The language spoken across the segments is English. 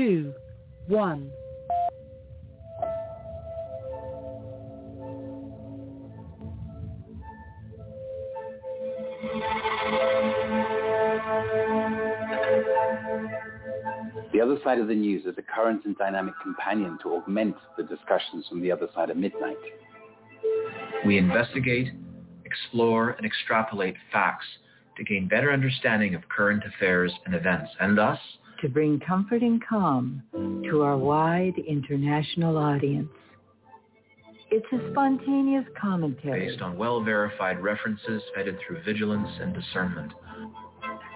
two, one. The other side of the news is a current and dynamic companion to augment the discussions from the other side of midnight. We investigate, explore, and extrapolate facts to gain better understanding of current affairs and events, and thus to bring comfort and calm to our wide international audience. It's a spontaneous commentary based on well-verified references vetted through vigilance and discernment.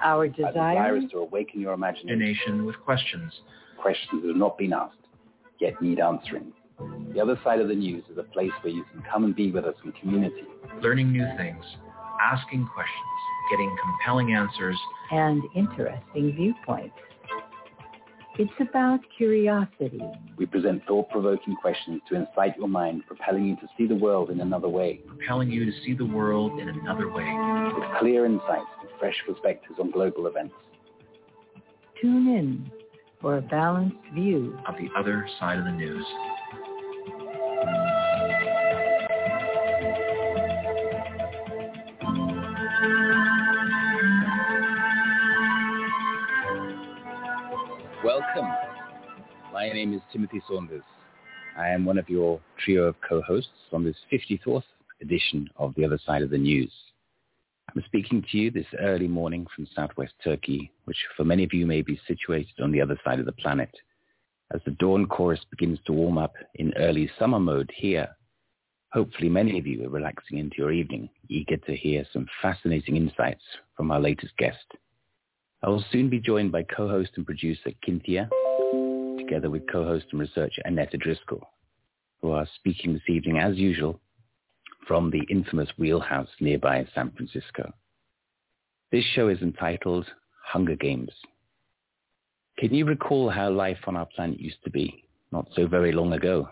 Our Our desire desire is to awaken your imagination. nation with questions. Questions that have not been asked, yet need answering. The other side of the news is a place where you can come and be with us in community. learning new things, asking questions, getting compelling answers, and interesting viewpoints. It's about curiosity, We present thought-provoking questions to incite your mind, propelling you to see the world in another way, propelling you to see the world in another way. with clear insights and fresh perspectives on global events. Tune in for a balanced view of the other side of the news. Welcome. My name is Timothy Saunders. I am one of your trio of co-hosts on this 54th edition of The Other Side of the News. I'm speaking to you this early morning from southwest Turkey, which for many of you may be situated on the other side of the planet. As the dawn chorus begins to warm up in early summer mode here, hopefully many of you are relaxing into your evening, eager to hear some fascinating insights from our latest guest. I will soon be joined by co-host and producer Kintia, together with co-host and researcher Annette Driscoll, who are speaking this evening as usual from the infamous wheelhouse nearby San Francisco. This show is entitled Hunger Games. Can you recall how life on our planet used to be not so very long ago?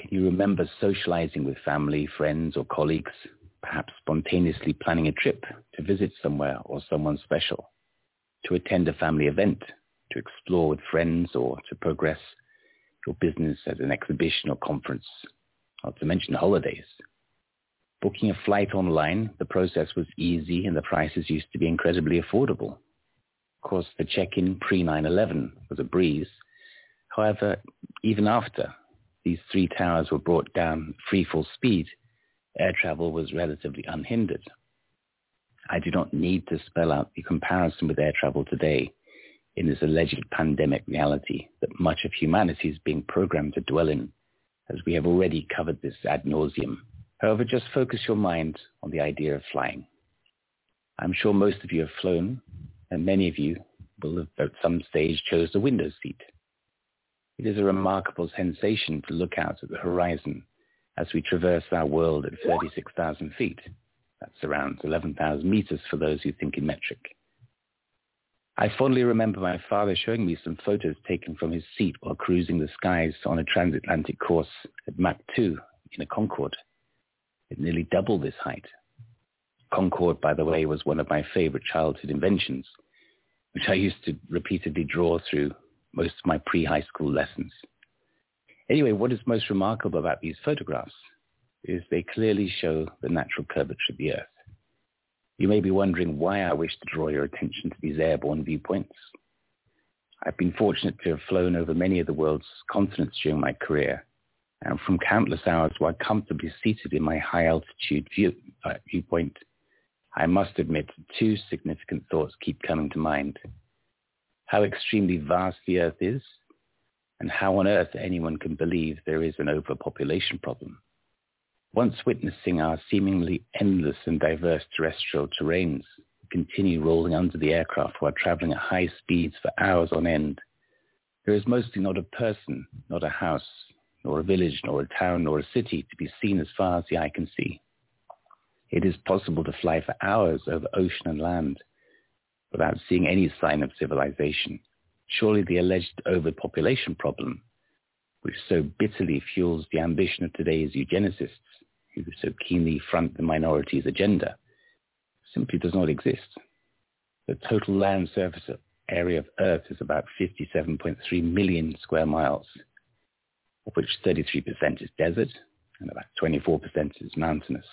Can you remember socializing with family, friends, or colleagues, perhaps spontaneously planning a trip to visit somewhere or someone special, to attend a family event, to explore with friends, or to progress your business at an exhibition or conference, not to mention holidays? Booking a flight online, the process was easy and the prices used to be incredibly affordable. Of course, the check-in pre-9-11 was a breeze. However, even after these three towers were brought down free full speed, air travel was relatively unhindered. I do not need to spell out the comparison with air travel today in this alleged pandemic reality that much of humanity is being programmed to dwell in, as we have already covered this ad nauseum. However, just focus your mind on the idea of flying. I'm sure most of you have flown, and many of you will have at some stage chose the window seat. It is a remarkable sensation to look out at the horizon as we traverse our world at 36,000 feet. That's around 11,000 meters for those who think in metric. I fondly remember my father showing me some photos taken from his seat while cruising the skies on a transatlantic course at Mach 2 in a Concorde. It nearly doubled this height. Concorde, by the way, was one of my favorite childhood inventions, which I used to repeatedly draw through most of my pre-high school lessons. Anyway, what is most remarkable about these photographs is they clearly show the natural curvature of the Earth. You may be wondering why I wish to draw your attention to these airborne viewpoints. I've been fortunate to have flown over many of the world's continents during my career, and from countless hours while comfortably seated in my high altitude view, uh, viewpoint, I must admit two significant thoughts keep coming to mind. How extremely vast the Earth is, and how on earth anyone can believe there is an overpopulation problem. Once witnessing our seemingly endless and diverse terrestrial terrains continue rolling under the aircraft while traveling at high speeds for hours on end, there is mostly not a person, not a house, nor a village, nor a town, nor a city to be seen as far as the eye can see. It is possible to fly for hours over ocean and land without seeing any sign of civilization. Surely the alleged overpopulation problem, which so bitterly fuels the ambition of today's eugenicists, who so keenly front the minority's agenda, simply does not exist. The total land surface area of Earth is about 57.3 million square miles, of which 33% is desert and about 24% is mountainous.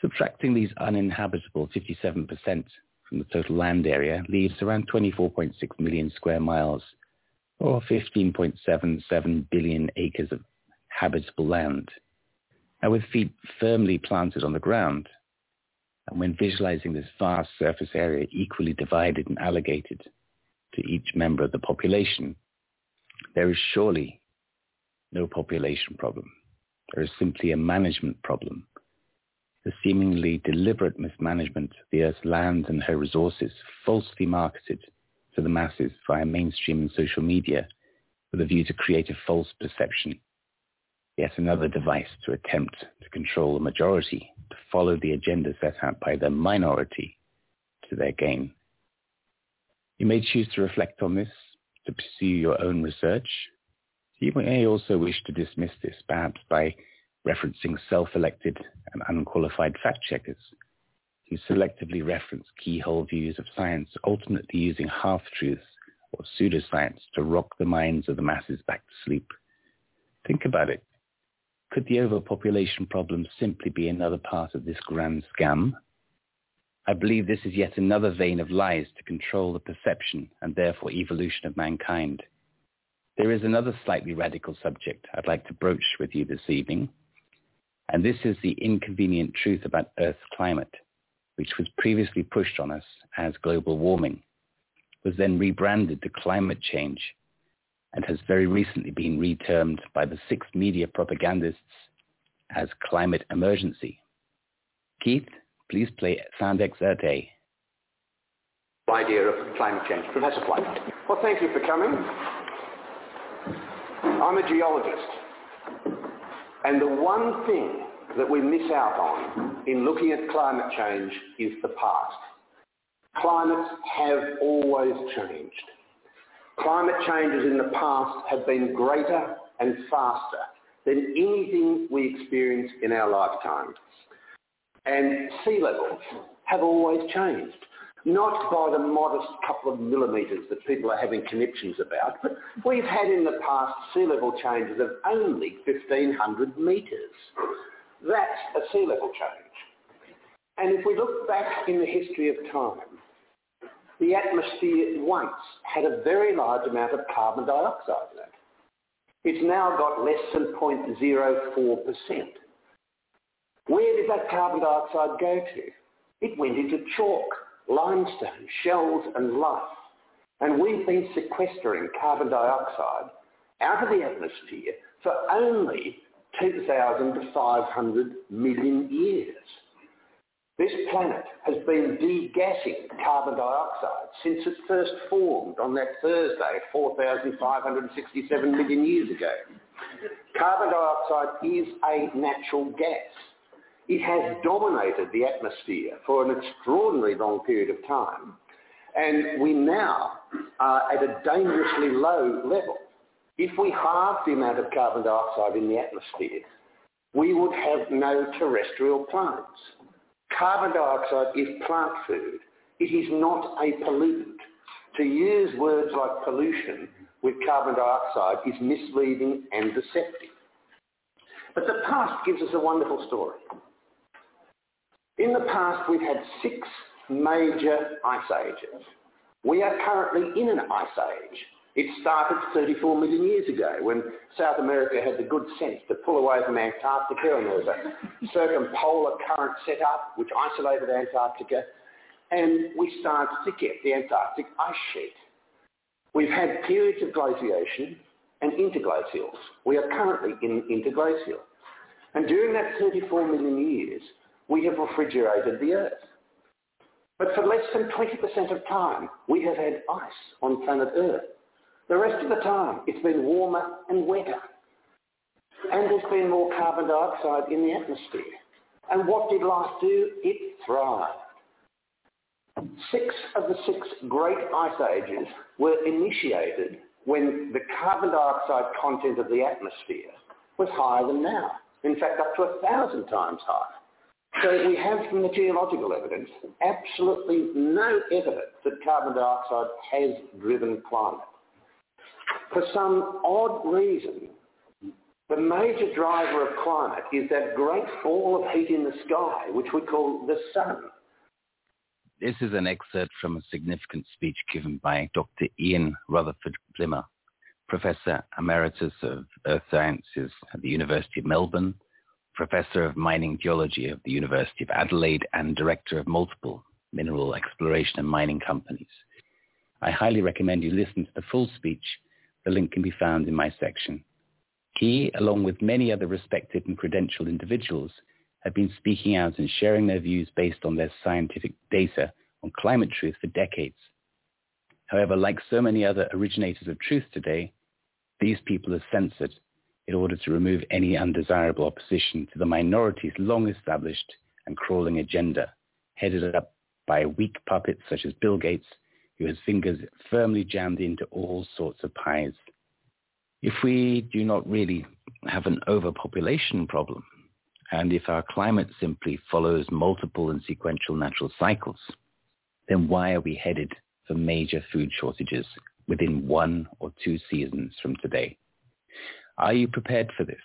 Subtracting these uninhabitable 57% from the total land area leaves around 24.6 million square miles or 15.77 billion acres of habitable land. Now with feet firmly planted on the ground, and when visualizing this vast surface area equally divided and allocated to each member of the population, there is surely no population problem. There is simply a management problem. The seemingly deliberate mismanagement of the Earth's land and her resources falsely marketed to the masses via mainstream and social media with a view to create a false perception. Yet another device to attempt to control the majority to follow the agenda set out by the minority to their gain. You may choose to reflect on this, to pursue your own research. You may also wish to dismiss this, perhaps by referencing self-elected and unqualified fact-checkers who selectively reference keyhole views of science, ultimately using half-truths or pseudoscience to rock the minds of the masses back to sleep. Think about it. Could the overpopulation problem simply be another part of this grand scam? I believe this is yet another vein of lies to control the perception and therefore evolution of mankind. There is another slightly radical subject I'd like to broach with you this evening, and this is the inconvenient truth about Earth's climate, which was previously pushed on us as global warming, was then rebranded to climate change and has very recently been retermed by the six media propagandists as climate emergency. Keith, please play sound excerpt A. Idea of climate change. Professor White. Well, thank you for coming. I'm a geologist. And the one thing that we miss out on in looking at climate change is the past. Climates have always changed. Climate changes in the past have been greater and faster than anything we experience in our lifetime. And sea levels have always changed, not by the modest couple of millimetres that people are having conniptions about, but we've had in the past sea level changes of only 1,500 metres. That's a sea level change. And if we look back in the history of time, the atmosphere once had a very large amount of carbon dioxide in it. It's now got less than 0.04%. Where did that carbon dioxide go to? It went into chalk, limestone, shells and life. And we've been sequestering carbon dioxide out of the atmosphere for only 2,500 million years. This planet has been degassing carbon dioxide since it first formed on that Thursday 4,567 million years ago. Carbon dioxide is a natural gas. It has dominated the atmosphere for an extraordinarily long period of time. And we now are at a dangerously low level. If we halve the amount of carbon dioxide in the atmosphere, we would have no terrestrial plants. Carbon dioxide is plant food. It is not a pollutant. To use words like pollution with carbon dioxide is misleading and deceptive. But the past gives us a wonderful story. In the past, we've had six major ice ages. We are currently in an ice age. It started 34 million years ago when South America had the good sense to pull away from Antarctica and there was a circumpolar current set up which isolated Antarctica and we started to get the Antarctic ice sheet. We've had periods of glaciation and interglacials. We are currently in interglacial. And during that 34 million years, we have refrigerated the Earth. But for less than 20% of time, we have had ice on planet Earth. The rest of the time, it's been warmer and wetter. And there's been more carbon dioxide in the atmosphere. And what did life do? It thrived. Six of the six great ice ages were initiated when the carbon dioxide content of the atmosphere was higher than now. In fact, up to a thousand times higher. So we have from the geological evidence absolutely no evidence that carbon dioxide has driven climate. For some odd reason, the major driver of climate is that great ball of heat in the sky, which we call the sun. This is an excerpt from a significant speech given by Dr. Ian Rutherford Plimer, Professor Emeritus of Earth Sciences at the University of Melbourne, Professor of Mining Geology of the University of Adelaide, and Director of multiple mineral exploration and mining companies. I highly recommend you listen to the full speech. The link can be found in my section. He, along with many other respected and credentialed individuals, have been speaking out and sharing their views based on their scientific data on climate truth for decades. However, like so many other originators of truth today, these people are censored in order to remove any undesirable opposition to the minority's long established and crawling agenda, headed up by weak puppets such as Bill Gates, who has fingers firmly jammed into all sorts of pies. If we do not really have an overpopulation problem, and if our climate simply follows multiple and sequential natural cycles, then why are we headed for major food shortages within one or two seasons from today? Are you prepared for this?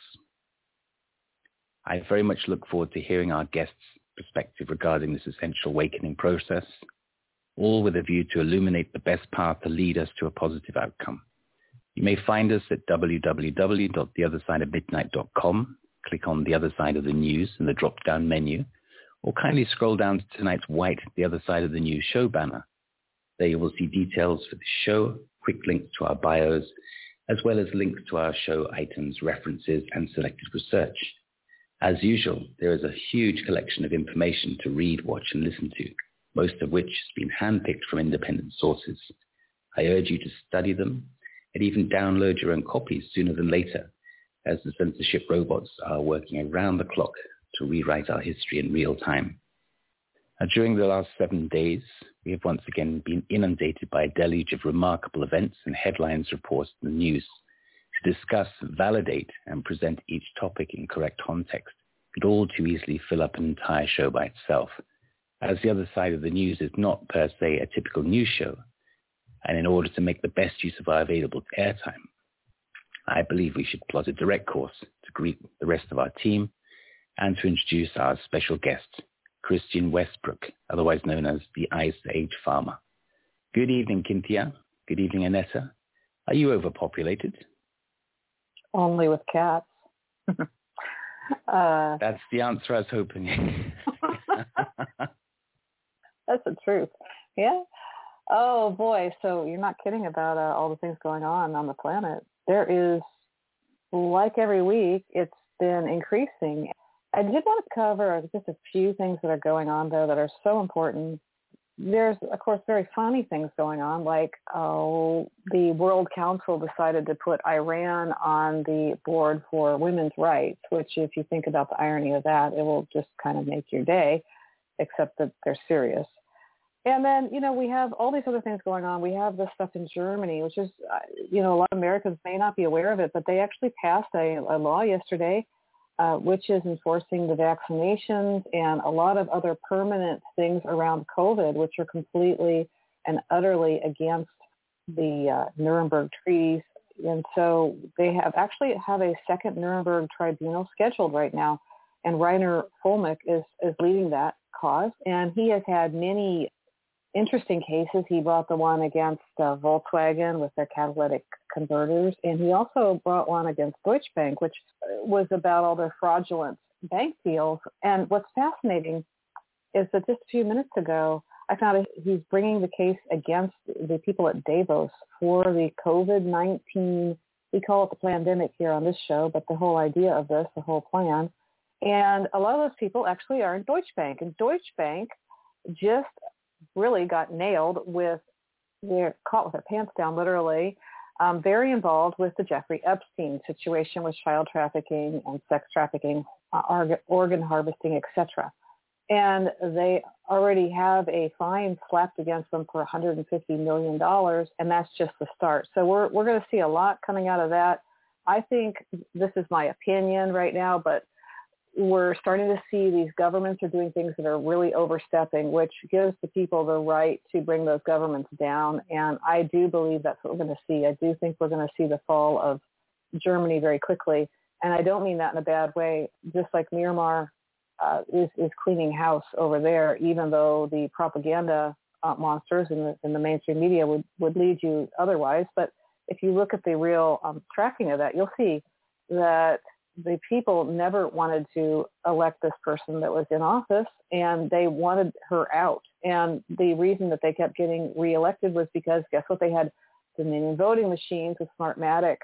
I very much look forward to hearing our guests' perspective regarding this essential awakening process, all with a view to illuminate the best path to lead us to a positive outcome. You may find us at www.theothersideofmidnight.com click on the other side of the news in the drop-down menu, or kindly scroll down to tonight's white The Other Side of the News show banner. There you will see details for the show, quick links to our bios, as well as links to our show items, references, and selected research. As usual, there is a huge collection of information to read, watch, and listen to, most of which has been handpicked from independent sources. I urge you to study them and even download your own copies sooner than later as the censorship robots are working around the clock to rewrite our history in real time. Now, during the last seven days, we have once again been inundated by a deluge of remarkable events and headlines reports in the news. To discuss, validate, and present each topic in correct context could all too easily fill up an entire show by itself, as the other side of the news is not per se a typical news show. And in order to make the best use of our available airtime, I believe we should plot a direct course to greet the rest of our team and to introduce our special guest, Christian Westbrook, otherwise known as the Ice Age Farmer. Good evening, Kintia. Good evening, Annetta. Are you overpopulated? Only with cats. uh, That's the answer I was hoping. That's the truth. Yeah. Oh boy. So you're not kidding about uh, all the things going on on the planet there is, like every week, it's been increasing. I did want to cover just a few things that are going on, though, that are so important. There's, of course, very funny things going on, like oh, the World Council decided to put Iran on the board for women's rights, which, if you think about the irony of that, it will just kind of make your day, except that they're serious. And then, you know, we have all these other things going on. We have this stuff in Germany, which is, uh, you know, a lot of Americans may not be aware of it, but they actually passed a, a law yesterday, uh, which is enforcing the vaccinations and a lot of other permanent things around COVID, which are completely and utterly against the uh, Nuremberg treaties. And so they have actually have a second Nuremberg tribunal scheduled right now. And Reiner Fuellmich is, is leading that cause. And he has had many interesting cases. He brought the one against uh, Volkswagen with their catalytic converters, and he also brought one against Deutsche Bank, which was about all their fraudulent bank deals. And what's fascinating is that just a few minutes ago, I found he's bringing the case against the people at Davos for the COVID-19, we call it the pandemic here on this show, but the whole idea of this, the whole plan. And a lot of those people actually are in Deutsche Bank. And Deutsche Bank just really got nailed with they're caught with their pants down literally um, very involved with the Jeffrey Epstein situation with child trafficking and sex trafficking, uh, organ harvesting, etc. And they already have a fine slapped against them for $150 million, and that's just the start. So we're, we're going to see a lot coming out of that. I think this is my opinion right now, but we're starting to see these governments are doing things that are really overstepping, which gives the people the right to bring those governments down. And I do believe that's what we're going to see. I do think we're going to see the fall of Germany very quickly. And I don't mean that in a bad way. Just like Myanmar uh, is, is cleaning house over there, even though the propaganda uh, monsters in the, in the mainstream media would, would lead you otherwise. But if you look at the real um, tracking of that, you'll see that the people never wanted to elect this person that was in office and they wanted her out. And the reason that they kept getting reelected was because guess what? They had Dominion voting machines with Smartmatic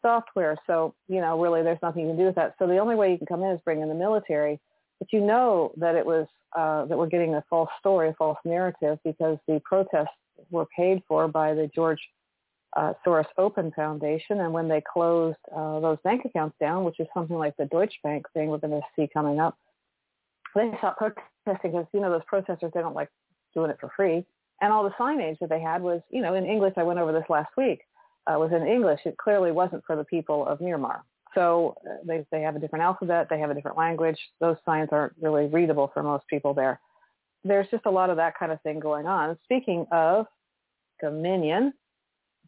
software. So, you know, really there's nothing you can do with that. So the only way you can come in is bring in the military. But you know that it was, uh, that we're getting a false story, a false narrative because the protests were paid for by the George uh, Soros Open Foundation. And when they closed uh, those bank accounts down, which is something like the Deutsche Bank thing we're going to see coming up, they stopped protesting because, you know, those protesters, they don't like doing it for free. And all the signage that they had was, you know, in English, I went over this last week, uh, was in English. It clearly wasn't for the people of Myanmar. So uh, they, they have a different alphabet. They have a different language. Those signs aren't really readable for most people there. There's just a lot of that kind of thing going on. Speaking of Dominion,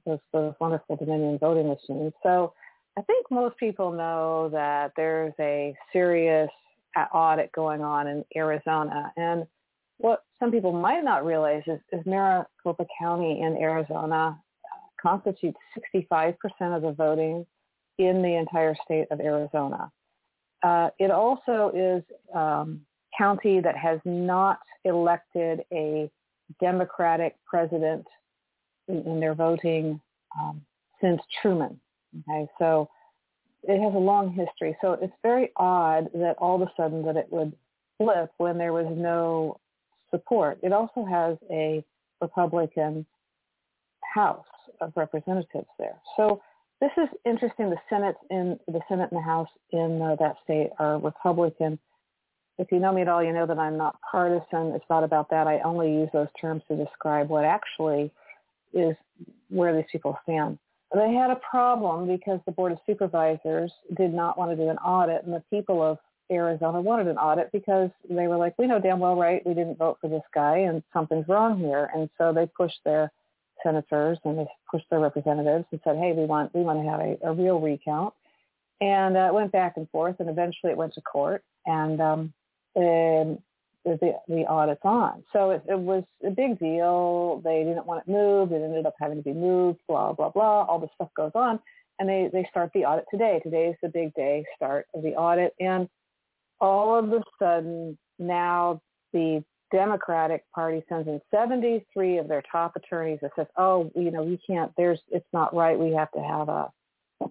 those, those wonderful Dominion voting machines. So I think most people know that there's a serious audit going on in Arizona. And what some people might not realize is, is Maricopa County in Arizona constitutes 65% of the voting in the entire state of Arizona. Uh, it also is um, county that has not elected a Democratic president in, their voting um, since Truman. Okay, so it has a long history. So it's very odd that all of a sudden that it would flip when there was no support. It also has a Republican House of Representatives there. So this is interesting. The Senate in the Senate and the House in uh, that state are Republican. If you know me at all, you know that I'm not partisan. It's not about that. I only use those terms to describe what actually is where these people stand. They had a problem because the Board of Supervisors did not want to do an audit, and the people of Arizona wanted an audit because they were like, we know damn well right we didn't vote for this guy and something's wrong here. And so they pushed their senators and they pushed their representatives and said, hey, we want we want to have a, a real recount. And uh, it went back and forth, and eventually it went to court. And um, and the, the audits on. So it, it was a big deal. They didn't want it moved. It ended up having to be moved, blah, blah, blah. All this stuff goes on. And they, they start the audit today. Today is the big day start of the audit. And all of a sudden now the Democratic Party sends in 73 of their top attorneys that says, oh, you know, we can't, there's, it's not right. We have to have a,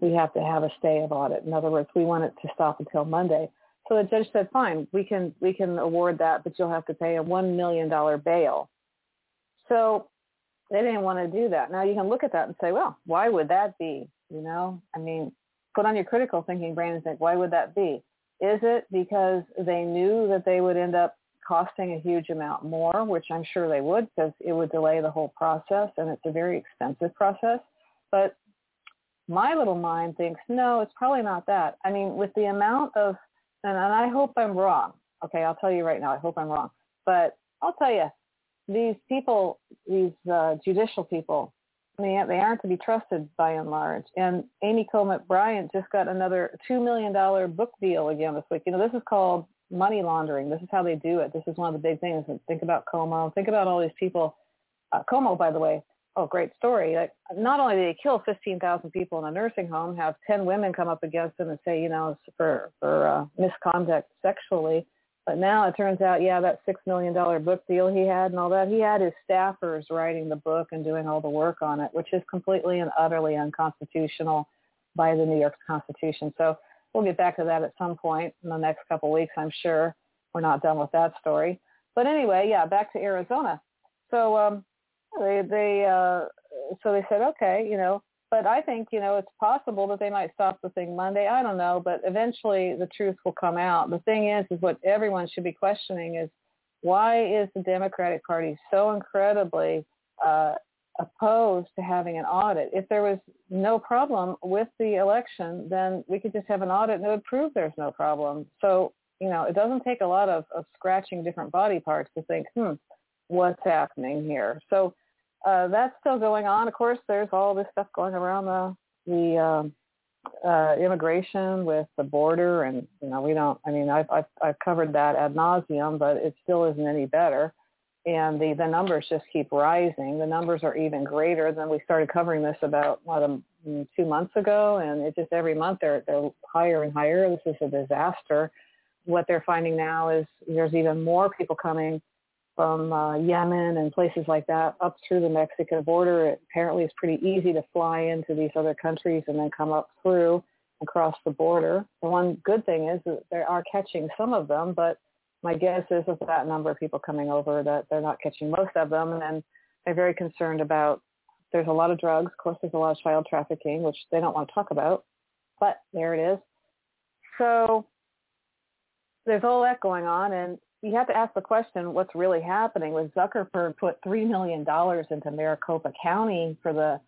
we have to have a stay of audit. In other words, we want it to stop until Monday. So the judge said, fine, we can we can award that, but you'll have to pay a one million dollar bail. So they didn't want to do that. Now you can look at that and say, well, why would that be? You know, I mean, put on your critical thinking brain and think, why would that be? Is it because they knew that they would end up costing a huge amount more, which I'm sure they would because it would delay the whole process and it's a very expensive process. But my little mind thinks, no, it's probably not that. I mean, with the amount of and, and I hope I'm wrong. Okay, I'll tell you right now, I hope I'm wrong. But I'll tell you, these people, these uh, judicial people, they, they aren't to be trusted by and large. And Amy Coney Barrett just got another $2 million book deal again this week. You know, this is called money laundering. This is how they do it. This is one of the big things. And Think about Cuomo. Think about all these people. Uh, Cuomo, by the way, oh, great story. Like, not only did he kill 15,000 people in a nursing home, have 10 women come up against him and say, you know, for, for uh, misconduct sexually, but now it turns out, yeah, that $6 million book deal he had and all that, he had his staffers writing the book and doing all the work on it, which is completely and utterly unconstitutional by the New York Constitution. So we'll get back to that at some point in the next couple of weeks, I'm sure. We're not done with that story. But anyway, yeah, back to Arizona. So um, they they uh so they said okay you know. But i think you know it's possible that they might stop the thing monday. I don't know but eventually the truth will come out. The thing is is what everyone should be questioning is why is the democratic party so incredibly uh opposed to having an audit? If there was no problem with the election then we could just have an audit and it would prove there's no problem. So you know, it doesn't take a lot of, of scratching different body parts to think, hmm, what's happening here? So uh, that's still going on. Of course, there's all this stuff going around the the um, uh, immigration with the border, and you know, we don't. I mean, I've I've, I've covered that ad nauseum, but it still isn't any better. And the the numbers just keep rising. The numbers are even greater than we started covering this about what um, two months ago, and it just every month they're they're higher and higher. This is a disaster. What they're finding now is there's even more people coming from uh, Yemen and places like that up through the Mexican border. It apparently is pretty easy to fly into these other countries and then come up through and cross the border. The one good thing is that they are catching some of them, but my guess is with that number of people coming over that they're not catching most of them. And they're very concerned about there's a lot of drugs. Of course, there's a lot of child trafficking, which they don't want to talk about, but there it is. So there's all that going on. And you have to ask the question, what's really happening? Was Zuckerberg put $3 million into Maricopa County for the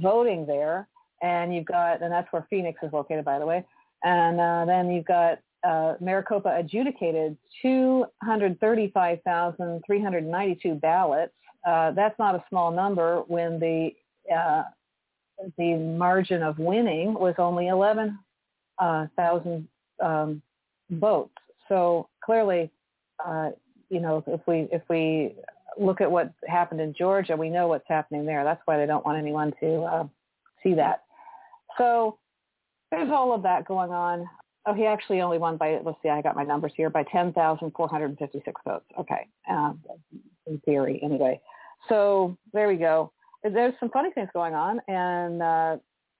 voting there, and you've got, and that's where Phoenix is located, by the way, and uh, then you've got uh, Maricopa adjudicated 235,392 ballots. Uh, that's not a small number when the uh, the margin of winning was only 11,000 uh, um, votes. So clearly, uh, you know, if we if we look at what happened in Georgia, we know what's happening there. That's why they don't want anyone to uh, see that. So there's all of that going on. Oh, he actually only won by, let's see, I got my numbers here, by 10,456 votes. Okay, um, in theory, anyway. So there we go. There's some funny things going on, and uh,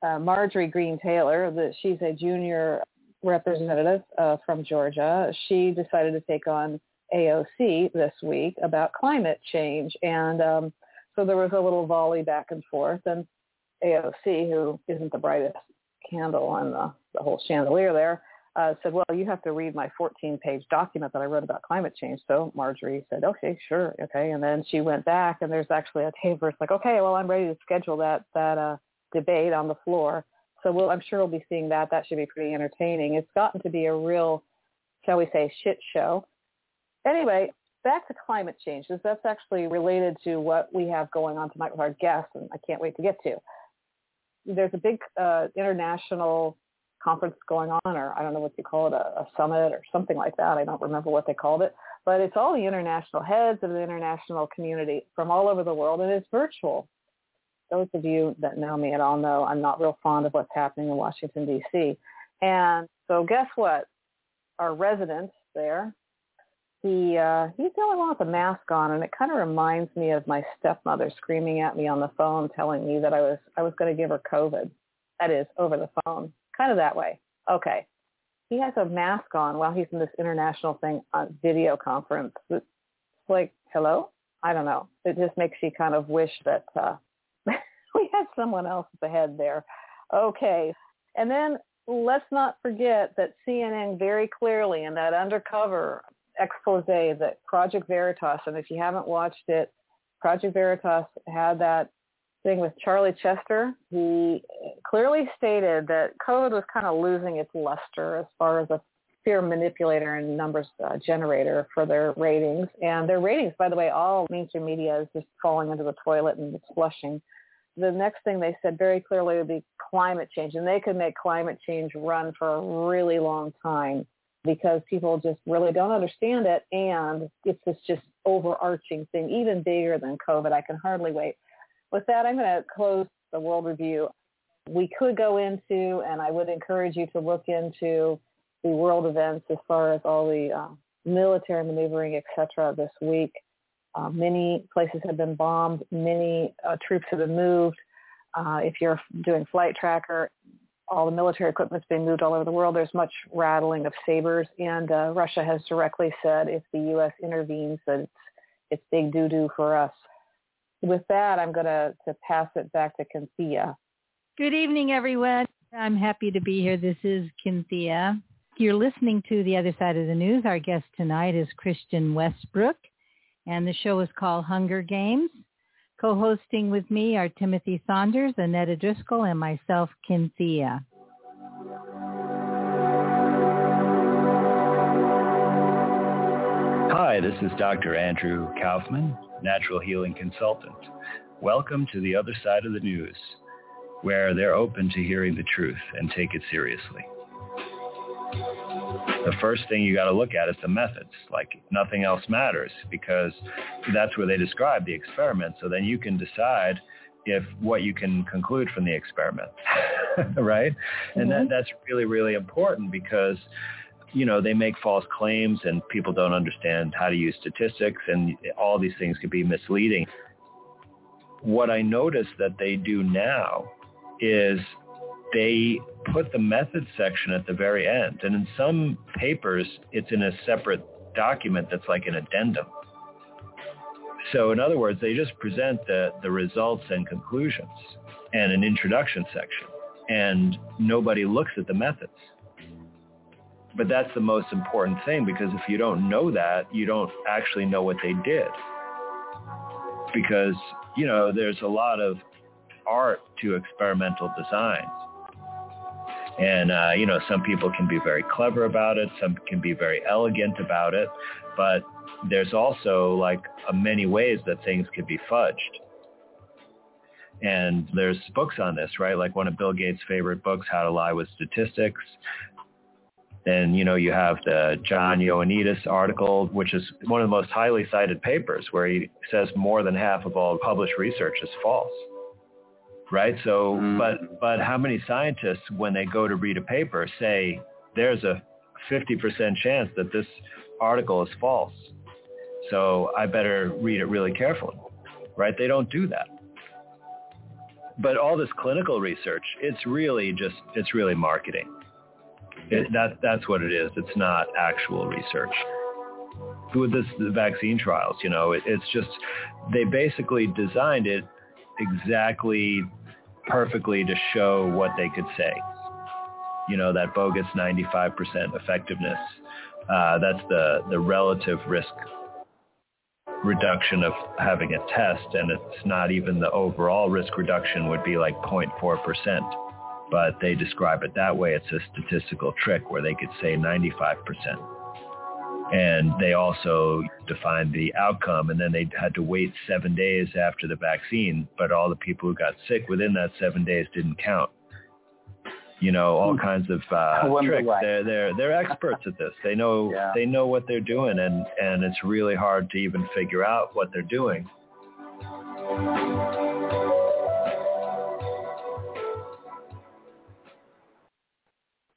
uh, Marjorie Green Taylor, the, she's a junior representative uh, from Georgia. She decided to take on AOC this week about climate change. And um, so there was a little volley back and forth. And AOC, who isn't the brightest candle on the, the whole chandelier there, uh, said, well, you have to read my 14-page document that I wrote about climate change. So Marjorie said, okay, sure, okay. And then she went back, and there's actually a table. It's like, okay, well, I'm ready to schedule that that uh, debate on the floor. So we'll, I'm sure we'll be seeing that. That should be pretty entertaining. It's gotten to be a real, shall we say, shit show. Anyway, back to climate change, that's actually related to what we have going on tonight with our guests, and I can't wait to get to. There's a big uh, international conference going on, or I don't know what you call it, a, a summit or something like that. I don't remember what they called it, but it's all the international heads of the international community from all over the world, and it's virtual. Those of you that know me at all know I'm not real fond of what's happening in Washington, D.C. And so guess what? Our resident there, he uh, he's the only one with a mask on, and it kind of reminds me of my stepmother screaming at me on the phone, telling me that I was I was going to give her COVID. That is over the phone, kind of that way. Okay, he has a mask on while he's in this international thing on video conference. It's like, hello, I don't know. It just makes you kind of wish that uh, we had someone else at the head there. Okay, and then let's not forget that CNN very clearly in that undercover expose that Project Veritas, and if you haven't watched it, Project Veritas had that thing with Charlie Chester. He clearly stated that COVID was kind of losing its luster as far as a fear manipulator and numbers uh, generator for their ratings. And their ratings, by the way, all mainstream media is just falling into the toilet and it's flushing. The next thing they said very clearly would be climate change, and they could make climate change run for a really long time because people just really don't understand it and it's this just overarching thing, even bigger than COVID. I can hardly wait. With that, I'm going to close the world review. We could go into, and I would encourage you to look into the world events as far as all the uh, military maneuvering, etc. this week. Uh, many places have been bombed. Many uh, troops have been moved. Uh, if you're doing flight tracker, all the military equipment's being moved all over the world. There's much rattling of sabers, and uh, Russia has directly said if the U.S. intervenes, that it's, it's big doo-doo for us. With that, I'm going to, pass it back to Cynthia. Good evening, everyone. I'm happy to be here. This is Cynthia. You're listening to The Other Side of the News. Our guest tonight is Christian Westbrook, and the show is called Hunger Games. Co-hosting with me are Timothy Saunders, Annetta Driscoll, and myself, Cynthia. Hi, this is Dr. Andrew Kaufman, natural healing consultant. Welcome to the other side of the news, where they're open to hearing the truth and take it seriously. The first thing you got to look at is the methods. Like nothing else matters because that's where they describe the experiment. So then you can decide if what you can conclude from the experiment, right? Mm-hmm. And that, mm-hmm. that's really, really important because you know, they make false claims and people don't understand how to use statistics and all these things could be misleading. What I notice that they do now is they put the methods section at the very end. And in some papers, it's in a separate document that's like an addendum. So in other words, they just present the, the results and conclusions and an introduction section. And nobody looks at the methods. But that's the most important thing because if you don't know that, you don't actually know what they did. Because, you know, there's a lot of art to experimental designs. And, uh, you know, some people can be very clever about it. Some can be very elegant about it. But there's also like many ways that things can be fudged. And there's books on this, right? Like one of Bill Gates' favorite books, How to Lie with Statistics. Then, you know, you have the John Ioannidis article, which is one of the most highly cited papers where he says more than half of all published research is false. Right? So, mm. but, but how many scientists, when they go to read a paper, say there's a 50% chance that this article is false. So I better read it really carefully. Right? They don't do that but all this clinical research, it's really just, it's really marketing. It, that, that's what it is. It's not actual research. With this, the vaccine trials, you know, it, it's just, they basically designed it exactly perfectly to show what they could say. You know, that bogus 95% effectiveness. Uh, that's the, the relative risk reduction of having a test, and it's not even the overall risk reduction would be like 0.4% but they describe it that way. It's a statistical trick where they could say 95%. And they also defined the outcome, and then they had to wait seven days after the vaccine, but all the people who got sick within that seven days didn't count. You know, all hmm. kinds of uh, tricks. They're they're they're experts at this. They know yeah. they know what they're doing, and and it's really hard to even figure out what they're doing.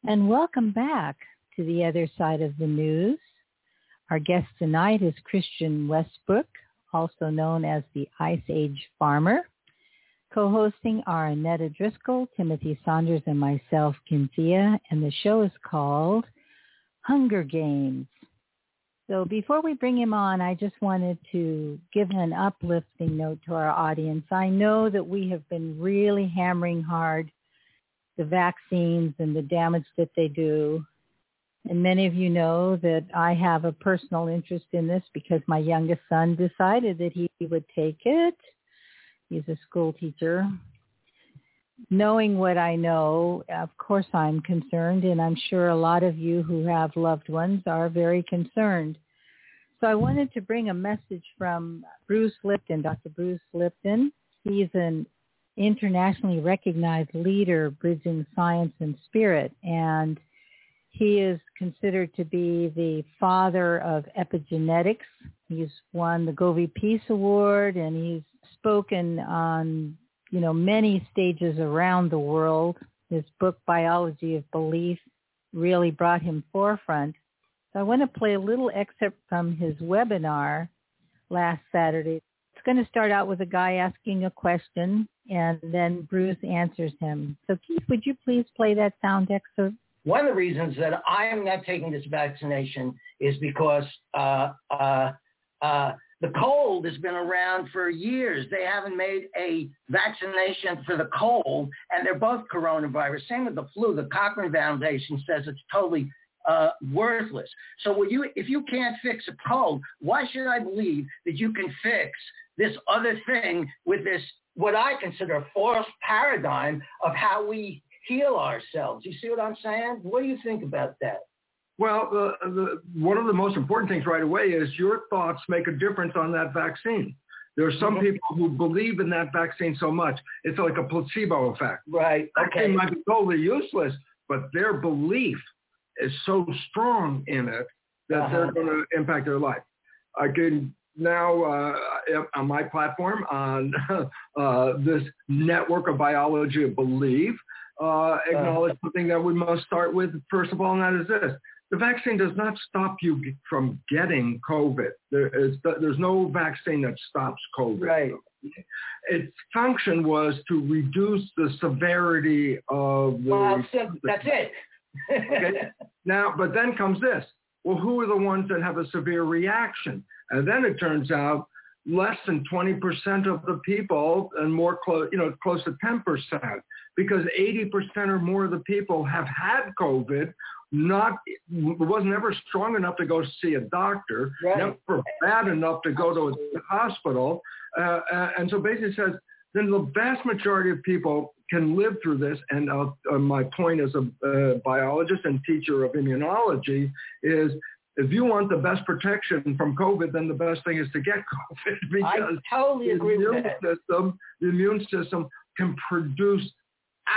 And welcome back to the other side of the news. Our guest tonight is Christian Westbrook, also known as the Ice Age Farmer. Co-hosting are Annetta Driscoll, Timothy Saunders, and myself, Kynthia, and the show is called Hunger Games. So before we bring him on, I just wanted to give an uplifting note to our audience. I know that we have been really hammering hard the vaccines and the damage that they do. And many of you know that I have a personal interest in this because my youngest son decided that he would take it. He's a school teacher. Knowing what I know, of course I'm concerned, and I'm sure a lot of you who have loved ones are very concerned. So I wanted to bring a message from Bruce Lipton, Dr. Bruce Lipton. He's an internationally recognized leader bridging science and spirit. And he is considered to be the father of epigenetics. He's won the Goi Peace Award and he's spoken on, you know, many stages around the world. His book, Biology of Belief, really brought him forefront. So I want to play a little excerpt from his webinar last Saturday. It's going to start out with a guy asking a question and then Bruce answers him. So Keith, would you please play that sound excerpt? One of the reasons that I am not taking this vaccination is because uh, uh, uh, the cold has been around for years. They haven't made a vaccination for the cold, and they're both coronavirus. Same with the flu. The Cochrane Foundation says it's totally uh, worthless. So you, if you can't fix a cold, why should I believe that you can fix this other thing with this what I consider a false paradigm of how we heal ourselves. You see what I'm saying? What do you think about that? Well, uh, the, one of the most important things right away is your thoughts make a difference on that vaccine. There are some mm-hmm. people who believe in that vaccine so much, it's like a placebo effect. Right. Okay. Vaccine might be totally useless, but their belief is so strong in it that uh-huh. they're going to impact their life. I can now uh, on my platform on uh, this network of biology of belief uh, uh-huh. acknowledge something that we must start with first of all, and that is this: the vaccine does not stop you from getting COVID. There is, there's no vaccine that stops COVID. Right. Its function was to reduce the severity of the. Well, that's it. okay. Now, but then comes this. Well, who are the ones that have a severe reaction? And then it turns out less than 20% of the people and more close, you know, close to 10% because 80% or more of the people have had COVID not wasn't ever strong enough to go see a doctor, right. never bad enough to go to a hospital, uh, uh, and so basically says then the vast majority of people can live through this. And uh, uh, my point as a uh, biologist and teacher of immunology is if you want the best protection from COVID, then the best thing is to get COVID because I totally agree the immune with that. system, the immune system can produce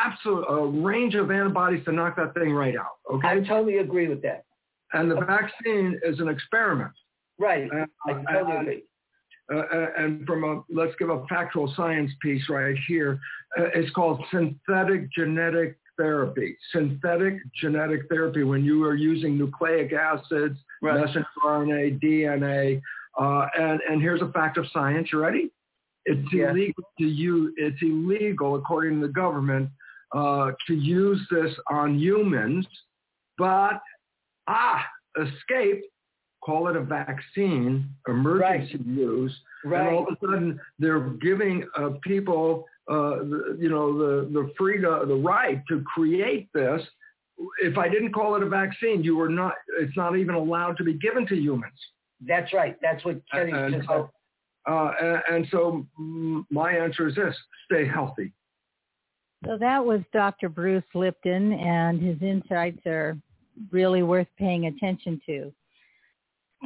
absolute a range of antibodies to knock that thing right out. Okay. I totally agree with that. And the vaccine is an experiment. Right. Uh, I totally agree. Uh, uh, and from a let's give a factual science piece right here. Uh, it's called synthetic genetic therapy. Synthetic genetic therapy when you are using nucleic acids, right. messenger RNA, DNA, uh, and and here's a fact of science. You ready? It's yeah. illegal to use. It's illegal according to the government uh, to use this on humans, but ah, escape, call it a vaccine, emergency right. use, right. and all of a sudden they're giving uh, people, uh, the, you know, the the freedom, the right to create this. If I didn't call it a vaccine, you were not. It's not even allowed to be given to humans. That's right. That's what Kenny just uh, and, and so my answer is this: stay healthy. So that was Dr. Bruce Lipton, and his insights are really worth paying attention to.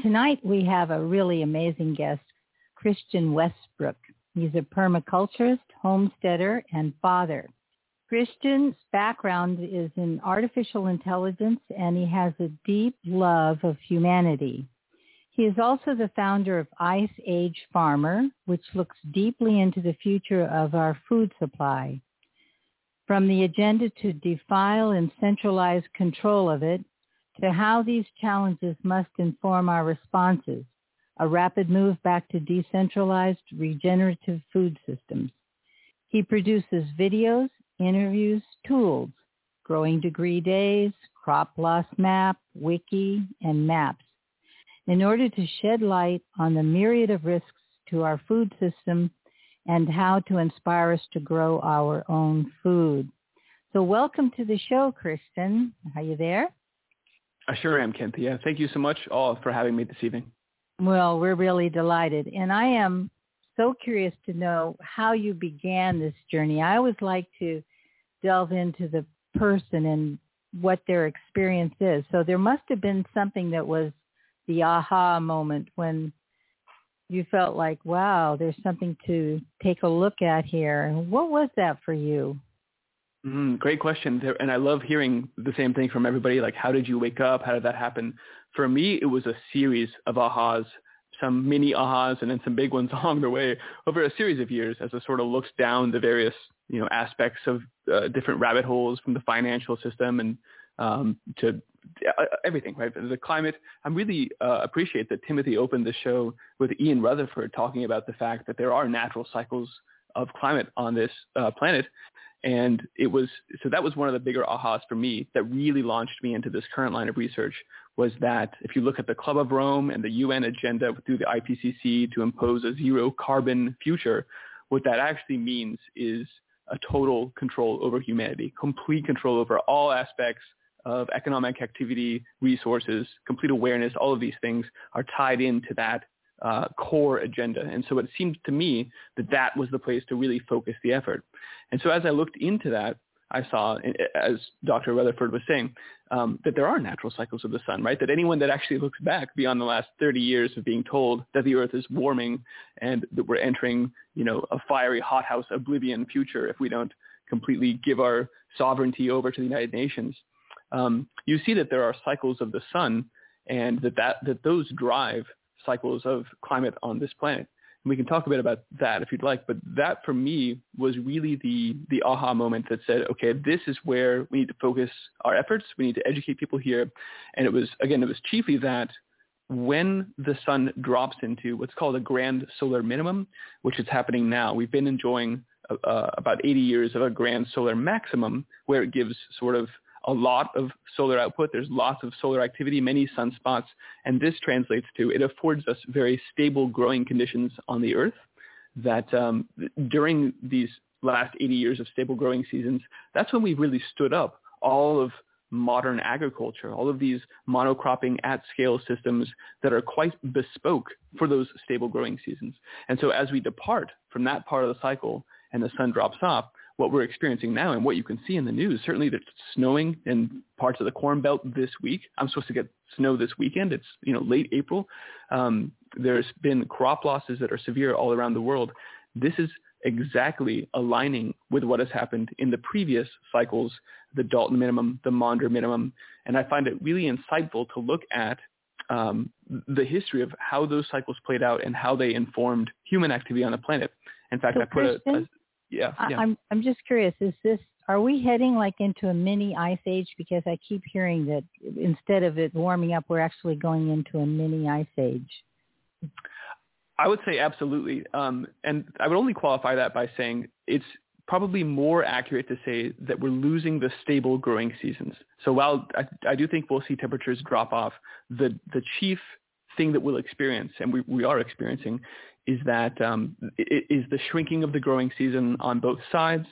Tonight we have a really amazing guest, Christian Westbrook. He's a permaculturist, homesteader, and father. Christian's background is in artificial intelligence, and he has a deep love of humanity. He is also the founder of Ice Age Farmer, which looks deeply into the future of our food supply from the agenda to defile and centralize control of it to how these challenges must inform our responses, a rapid move back to decentralized regenerative food systems. He produces videos, interviews, tools, growing degree days, crop loss map, wiki, and maps in order to shed light on the myriad of risks to our food system and how to inspire us to grow our own food. So welcome to the show, Christian. Are you there? I sure am, Cynthia. Thank you so much all for having me this evening. Well, we're really delighted. And I am so curious to know how you began this journey. I always like to delve into the person and what their experience is. So there must have been something that was the aha moment when you felt like, wow, there's something to take a look at here. What was that for you? Mm, great question. And I love hearing the same thing from everybody. Like, how did you wake up? How did that happen? For me, it was a series of ahas, some mini ahas and then some big ones along the way over a series of years as it sort of looks down the various, you know, aspects of uh, different rabbit holes from the financial system and um, to uh, everything, right? The climate. I really uh, appreciate that Timothy opened the show with Ian Rutherford talking about the fact that there are natural cycles of climate on this uh, planet. And it was, so that was one of the bigger ahas for me that really launched me into this current line of research was that if you look at the Club of Rome and the UN agenda through the IPCC to impose a zero carbon future, what that actually means is a total control over humanity, complete control over all aspects of economic activity, resources, complete awareness, all of these things are tied into that uh, core agenda. And so it seemed to me that that was the place to really focus the effort. And so as I looked into that, I saw, as Dr. Rutherford was saying, um, that there are natural cycles of the sun, right? That anyone that actually looks back beyond the last 30 years of being told that the Earth is warming and that we're entering, you know, a fiery hothouse oblivion future if we don't completely give our sovereignty over to the United Nations, um, you see that there are cycles of the sun and that, that, that those drive cycles of climate on this planet. And we can talk a bit about that if you'd like, but that for me was really the, the aha moment that said, okay, this is where we need to focus our efforts. We need to educate people here. And it was, again, it was chiefly that when the sun drops into what's called a grand solar minimum, which is happening now, we've been enjoying uh, about 80 years of a grand solar maximum where it gives sort of a lot of solar output. There's lots of solar activity, many sunspots, and this translates to it affords us very stable growing conditions on the Earth that um, during these last 80 years of stable growing seasons, that's when we really stood up all of modern agriculture, all of these monocropping at scale systems that are quite bespoke for those stable growing seasons. And so as we depart from that part of the cycle and the sun drops off, what we're experiencing now and what you can see in the news, certainly it's snowing in parts of the Corn Belt this week. I'm supposed to get snow this weekend. It's, you know, late April. Um, there's been crop losses that are severe all around the world. This is exactly aligning with what has happened in the previous cycles, the Dalton minimum, the Maunder minimum. And I find it really insightful to look at um, the history of how those cycles played out and how they informed human activity on the planet. In fact, so I put a, yeah, yeah. I'm I'm just curious. Is this are we heading like into a mini ice age? Because I keep hearing that instead of it warming up, we're actually going into a mini ice age. I would say absolutely, um, and I would only qualify that by saying it's probably more accurate to say that we're losing the stable growing seasons. So while I, I do think we'll see temperatures drop off, the the chief thing that we'll experience, and we, we are experiencing, is that um, is the shrinking of the growing season on both sides.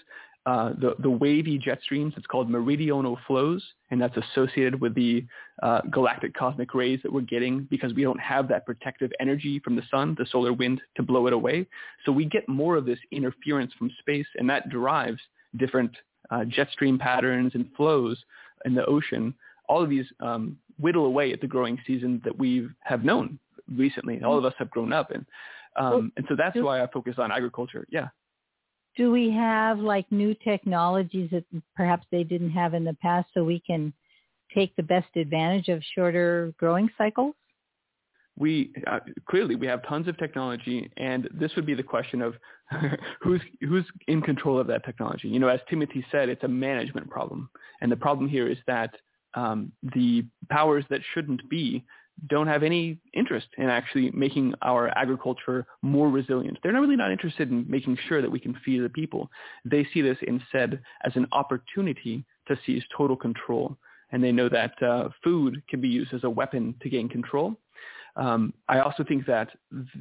Uh, the, the wavy jet streams, it's called meridional flows, and that's associated with the uh, galactic cosmic rays that we're getting because we don't have that protective energy from the sun, the solar wind, to blow it away. So we get more of this interference from space, and that drives different uh, jet stream patterns and flows in the ocean. All of these um, whittle away at the growing season that we have known recently. All of us have grown up in. Um, and so that's do, why I focus on agriculture. Yeah. Do we have like new technologies that perhaps they didn't have in the past so we can take the best advantage of shorter growing cycles? We uh, clearly we have tons of technology, and this would be the question of who's who's in control of that technology. You know, as Timothy said, it's a management problem, and the problem here is that um, the powers that shouldn't be don't have any interest in actually making our agriculture more resilient. They're not really not interested in making sure that we can feed the people. They see this instead as an opportunity to seize total control. And they know that uh, food can be used as a weapon to gain control. Um, I also think that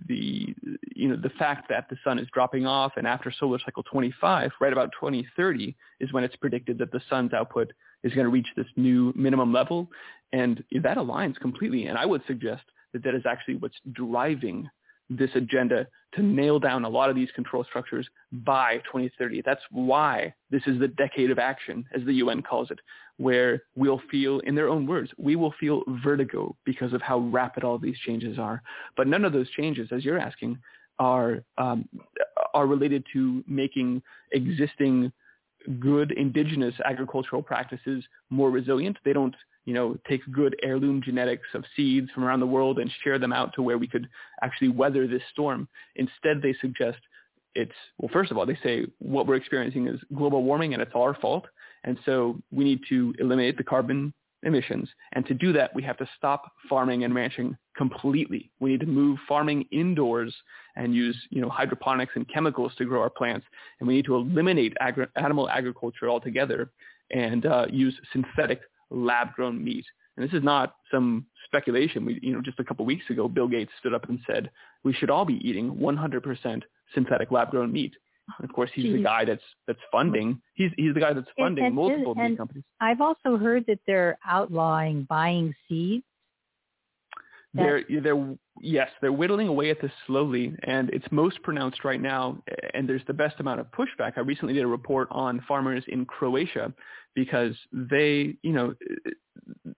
the you know the fact that the sun is dropping off and after solar cycle 25, right about 2030 is when it's predicted that the sun's output is going to reach this new minimum level. And that aligns completely. And I would suggest that that is actually what's driving this agenda to nail down a lot of these control structures by 2030. That's why this is the decade of action, as the UN calls it, where we'll feel, in their own words, we will feel vertigo because of how rapid all these changes are. But none of those changes, as you're asking, are um, are related to making existing good indigenous agricultural practices more resilient. They don't, you know, take good heirloom genetics of seeds from around the world and share them out to where we could actually weather this storm. Instead, they suggest it's, well, first of all, they say what we're experiencing is global warming and it's our fault. And so we need to eliminate the carbon emissions. And to do that, we have to stop farming and ranching completely. We need to move farming indoors and use, you know, hydroponics and chemicals to grow our plants. And we need to eliminate agri- animal agriculture altogether and uh, use synthetic lab-grown meat. And this is not some speculation. We, you know, just a couple of weeks ago, Bill Gates stood up and said we should all be eating 100% synthetic lab-grown meat. And Of course, he's Jeez. the guy that's that's funding. He's he's the guy that's funding and, and, multiple and meat companies. I've also heard that they're outlawing buying seeds. They're they're yes, they're whittling away at this slowly, and it's most pronounced right now. And there's the best amount of pushback. I recently did a report on farmers in Croatia because they, you know,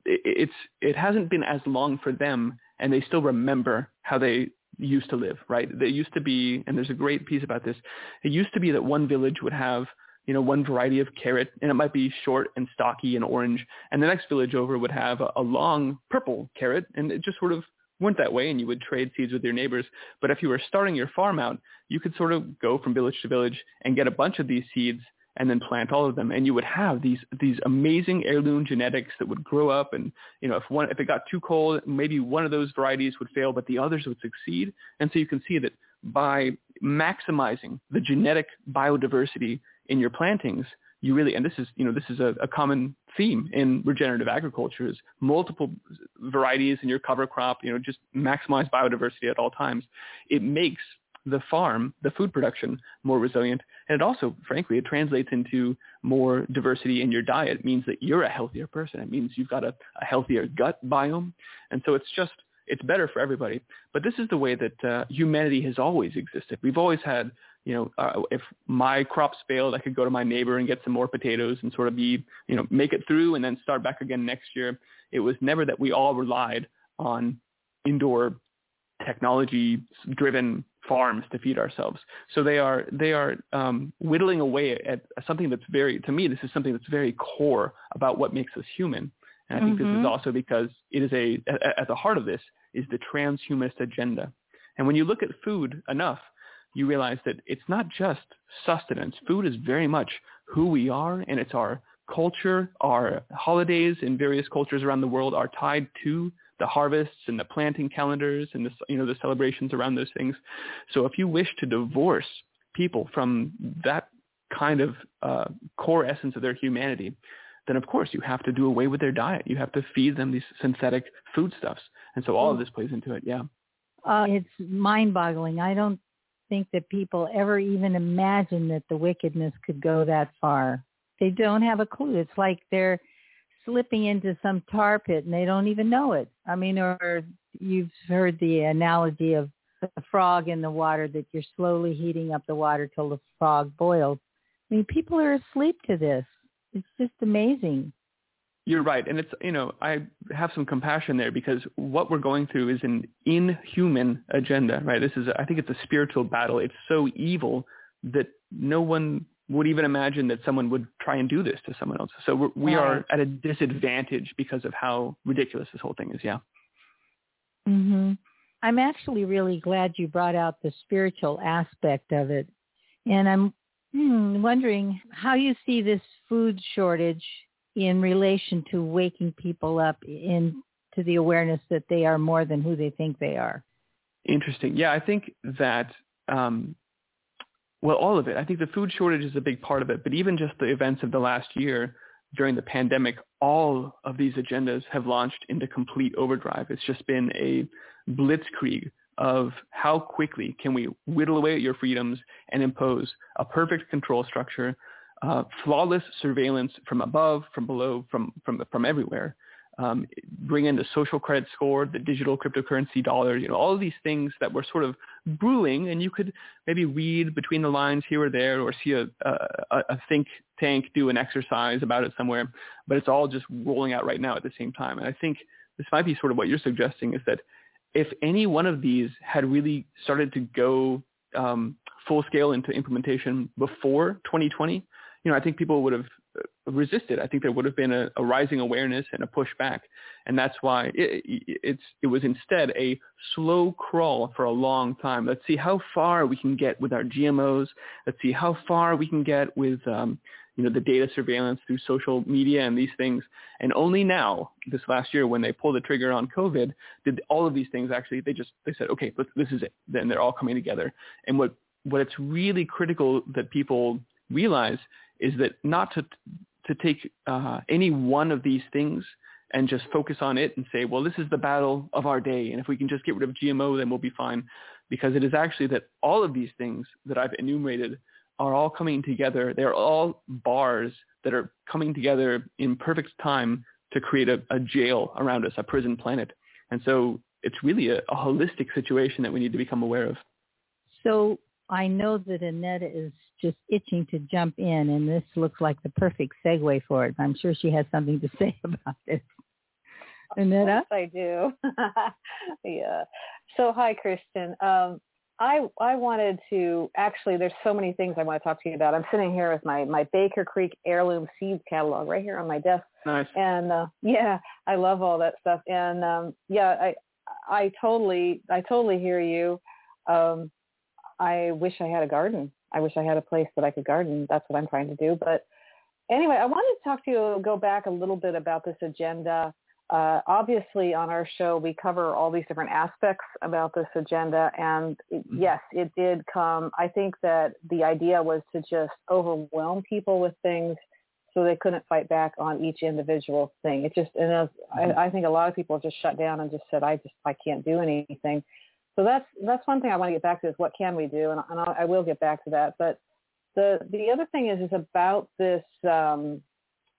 it's it hasn't been as long for them, and they still remember how they used to live. Right? They used to be, and there's a great piece about this. It used to be that one village would have you know, one variety of carrot, and it might be short and stocky and orange, and the next village over would have a, a long purple carrot, and it just sort of went that way, and you would trade seeds with your neighbors. But if you were starting your farm out, you could sort of go from village to village and get a bunch of these seeds and then plant all of them and you would have these these amazing heirloom genetics that would grow up and you know if one if it got too cold maybe one of those varieties would fail but the others would succeed and so you can see that by maximizing the genetic biodiversity in your plantings, you really, and this is, you know, this is a, a common theme in regenerative agriculture is multiple varieties in your cover crop, you know, just maximize biodiversity at all times. It makes the farm, the food production more resilient. And it also, frankly, it translates into more diversity in your diet. It means that you're a healthier person. It means you've got a, a healthier gut biome. And so it's just, it's better for everybody. But this is the way that uh, humanity has always existed. We've always had you know, uh, if my crops failed, I could go to my neighbor and get some more potatoes and sort of be, you know, make it through and then start back again next year. It was never that we all relied on indoor technology driven farms to feed ourselves. So they are they are um, whittling away at something that's very to me this is something that's very core about what makes us human. And I think mm-hmm. this is mm-hmm. also because it is a at the heart of this is the transhumanist agenda. And when you look at food enough, you realize that it's not just sustenance. Food is very much who we are, and it's our culture. Our holidays in various cultures around the world are tied to the harvests and the planting calendars and the you know the celebrations around those things. So if you wish to divorce people from that kind of uh, core essence of their humanity, then of course you have to do away with their diet. You have to feed them these synthetic foodstuffs, and so all of this plays into it. Yeah. Uh, it's mind-boggling. I don't think that people ever even imagine that the wickedness could go that far. They don't have a clue. It's like they're slipping into some tar pit and they don't even know it. I mean, or you've heard the analogy of the frog in the water that you're slowly heating up the water till the frog boils. I mean, people are asleep to this. It's just amazing. You're right. And it's, you know, I have some compassion there because what we're going through is an inhuman agenda, right? This is, I think it's a spiritual battle. It's so evil that no one would even imagine that someone would try and do this to someone else. So we're, we are at a disadvantage because of how ridiculous this whole thing is. Yeah. hmm I'm actually really glad you brought out the spiritual aspect of it. And I'm hmm, wondering how you see this food shortage in relation to waking people up into the awareness that they are more than who they think they are. Interesting. Yeah, I think that, um, well, all of it. I think the food shortage is a big part of it, but even just the events of the last year during the pandemic, all of these agendas have launched into complete overdrive. It's just been a blitzkrieg of how quickly can we whittle away at your freedoms and impose a perfect control structure uh, flawless surveillance from above, from below, from from from everywhere. Um, bring in the social credit score, the digital cryptocurrency dollar, you know, all of these things that were sort of brewing, and you could maybe read between the lines here or there, or see a, a, a think tank do an exercise about it somewhere, but it's all just rolling out right now at the same time. And I think this might be sort of what you're suggesting is that if any one of these had really started to go um, full scale into implementation before 2020, you know, I think people would have uh, resisted. I think there would have been a, a rising awareness and a pushback, and that's why it, it, it's it was instead a slow crawl for a long time. Let's see how far we can get with our GMOs. Let's see how far we can get with um, you know the data surveillance through social media and these things. And only now, this last year, when they pulled the trigger on COVID, did all of these things actually they just they said, okay, this is it. Then they're all coming together. And what what it's really critical that people realize is that not to to take uh, any one of these things and just focus on it and say, well, this is the battle of our day, and if we can just get rid of GMO, then we'll be fine. Because it is actually that all of these things that I've enumerated are all coming together. They're all bars that are coming together in perfect time to create a, a jail around us, a prison planet. And so it's really a, a holistic situation that we need to become aware of. So I know that Annette is just itching to jump in, and this looks like the perfect segue for it. I'm sure she has something to say about this. Annette? Yes, I do. yeah. So hi, Christian. Um, I I wanted to actually. There's so many things I want to talk to you about. I'm sitting here with my my Baker Creek heirloom seeds catalog right here on my desk. Nice. And uh, yeah, I love all that stuff. And um, yeah, I I totally I totally hear you. Um, I wish I had a garden. I wish I had a place that I could garden. That's what I'm trying to do. But anyway, I wanted to talk to you, go back a little bit about this agenda. Uh, obviously, on our show, we cover all these different aspects about this agenda. And it, mm-hmm. yes, it did come. I think that the idea was to just overwhelm people with things so they couldn't fight back on each individual thing. It just, and was, I, mm-hmm. I think a lot of people just shut down and just said, I just, I can't do anything. So that's that's one thing I want to get back to is what can we do, and, and I will get back to that. But the the other thing is is about this um,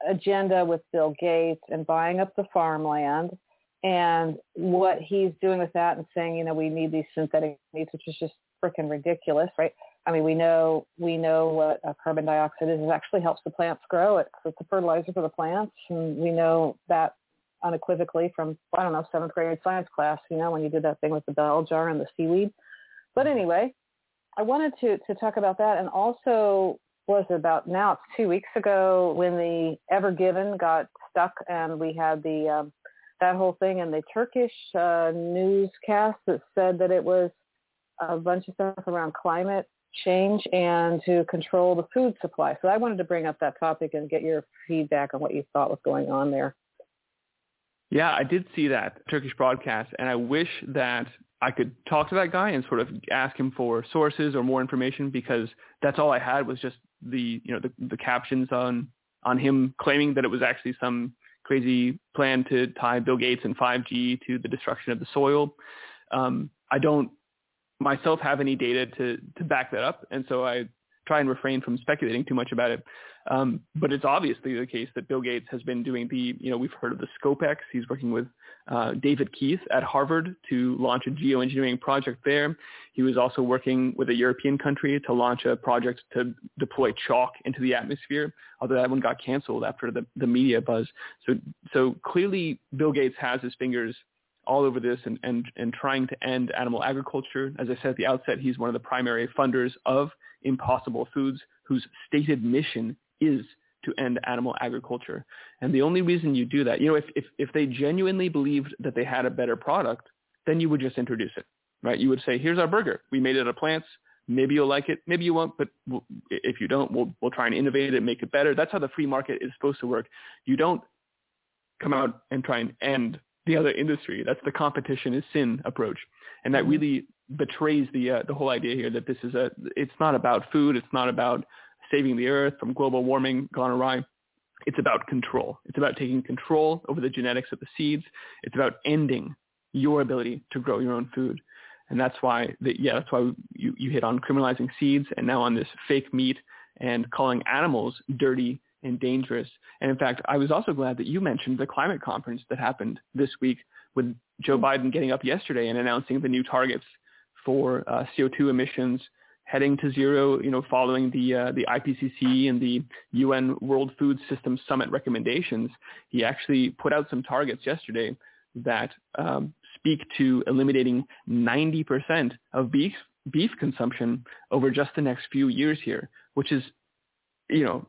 agenda with Bill Gates and buying up the farmland and what he's doing with that and saying, you know, we need these synthetic meats, which is just freaking ridiculous, right? I mean, we know we know what carbon dioxide is. It actually helps the plants grow. It's, it's a fertilizer for the plants, and we know that unequivocally from I don't know seventh grade science class. You know when you did that thing with the bell jar and the seaweed. But anyway, I wanted to to talk about that and also was about now it's two weeks ago when the Ever Given got stuck and we had the um, that whole thing and the Turkish uh, newscast that said that it was a bunch of stuff around climate change and to control the food supply. So I wanted to bring up that topic and get your feedback on what you thought was going on there. Yeah, I did see that Turkish broadcast, and I wish that I could talk to that guy and sort of ask him for sources or more information because that's all I had was just the you know the, the captions on on him claiming that it was actually some crazy plan to tie Bill Gates and 5G to the destruction of the soil. Um, I don't myself have any data to to back that up, and so I try and refrain from speculating too much about it. Um, but it's obviously the case that Bill Gates has been doing the, you know, we've heard of the ScopeX. He's working with uh, David Keith at Harvard to launch a geoengineering project there. He was also working with a European country to launch a project to deploy chalk into the atmosphere, although that one got canceled after the, the media buzz. So, so clearly Bill Gates has his fingers all over this and, and, and trying to end animal agriculture. As I said at the outset, he's one of the primary funders of Impossible Foods, whose stated mission is to end animal agriculture. And the only reason you do that, you know, if, if, if they genuinely believed that they had a better product, then you would just introduce it, right? You would say, here's our burger. We made it out of plants. Maybe you'll like it. Maybe you won't. But we'll, if you don't, we'll, we'll try and innovate it, make it better. That's how the free market is supposed to work. You don't come out and try and end the other industry. That's the competition is sin approach. And that mm-hmm. really betrays the uh, the whole idea here that this is a it's not about food, it's not about saving the earth from global warming gone awry. It's about control. It's about taking control over the genetics of the seeds. It's about ending your ability to grow your own food. And that's why, the, yeah, that's why you, you hit on criminalizing seeds and now on this fake meat and calling animals dirty and dangerous. And in fact, I was also glad that you mentioned the climate conference that happened this week with Joe Biden getting up yesterday and announcing the new targets for uh, CO2 emissions heading to zero, you know, following the uh, the IPCC and the UN World Food System Summit recommendations, he actually put out some targets yesterday that um, speak to eliminating 90% of beef beef consumption over just the next few years here, which is, you know,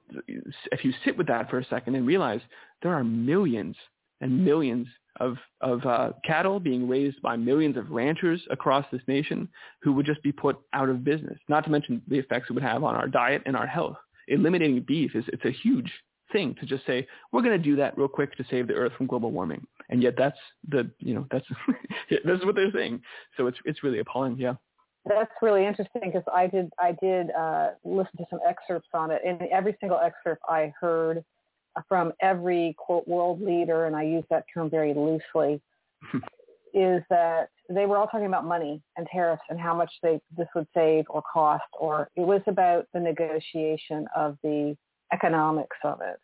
if you sit with that for a second and realize there are millions and millions of, of uh, cattle being raised by millions of ranchers across this nation who would just be put out of business, not to mention the effects it would have on our diet and our health. Eliminating beef is it's a huge thing to just say, we're going to do that real quick to save the earth from global warming. And yet that's the, you know, that's, that's what they're saying. So it's, it's really appalling. Yeah. That's really interesting because I did, I did uh, listen to some excerpts on it and every single excerpt I heard from every quote world leader, and I use that term very loosely, is that they were all talking about money and tariffs and how much they this would save or cost, or it was about the negotiation of the economics of it,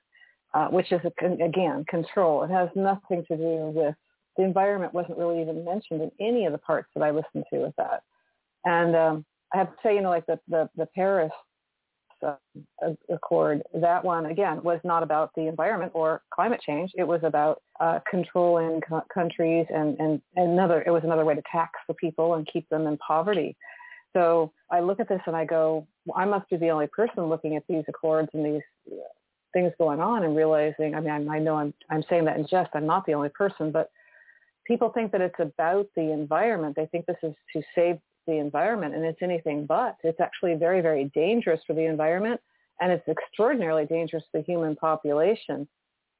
uh, which is a, again control. It has nothing to do with the environment wasn't really even mentioned in any of the parts that I listened to with that. And um, I have to say, you know, like the the, the Paris uh, Accord, that one again was not about the environment or climate change. It was about uh, controlling co- countries and, and another. It was another way to tax the people and keep them in poverty. So I look at this and I go, well, I must be the only person looking at these accords and these things going on and realizing. I mean, I, I know I'm I'm saying that in jest. I'm not the only person, but people think that it's about the environment. They think this is to save the environment, and it's anything but. It's actually very, very dangerous for the environment, and it's extraordinarily dangerous for the human population.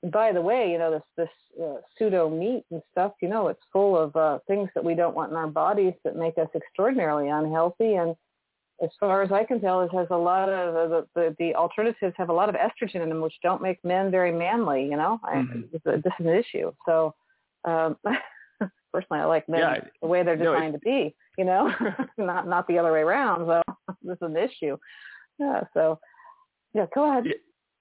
And by the way, you know this this uh, pseudo meat and stuff. You know, it's full of uh, things that we don't want in our bodies that make us extraordinarily unhealthy. And as far as I can tell, it has a lot of uh, the, the the alternatives have a lot of estrogen in them, which don't make men very manly. You know, mm-hmm. I, this is an issue. So. Um, personally, I like men yeah, the way they're designed no, to be you know, not not the other way around. So this is an issue. Yeah. So yeah, go ahead. Yeah.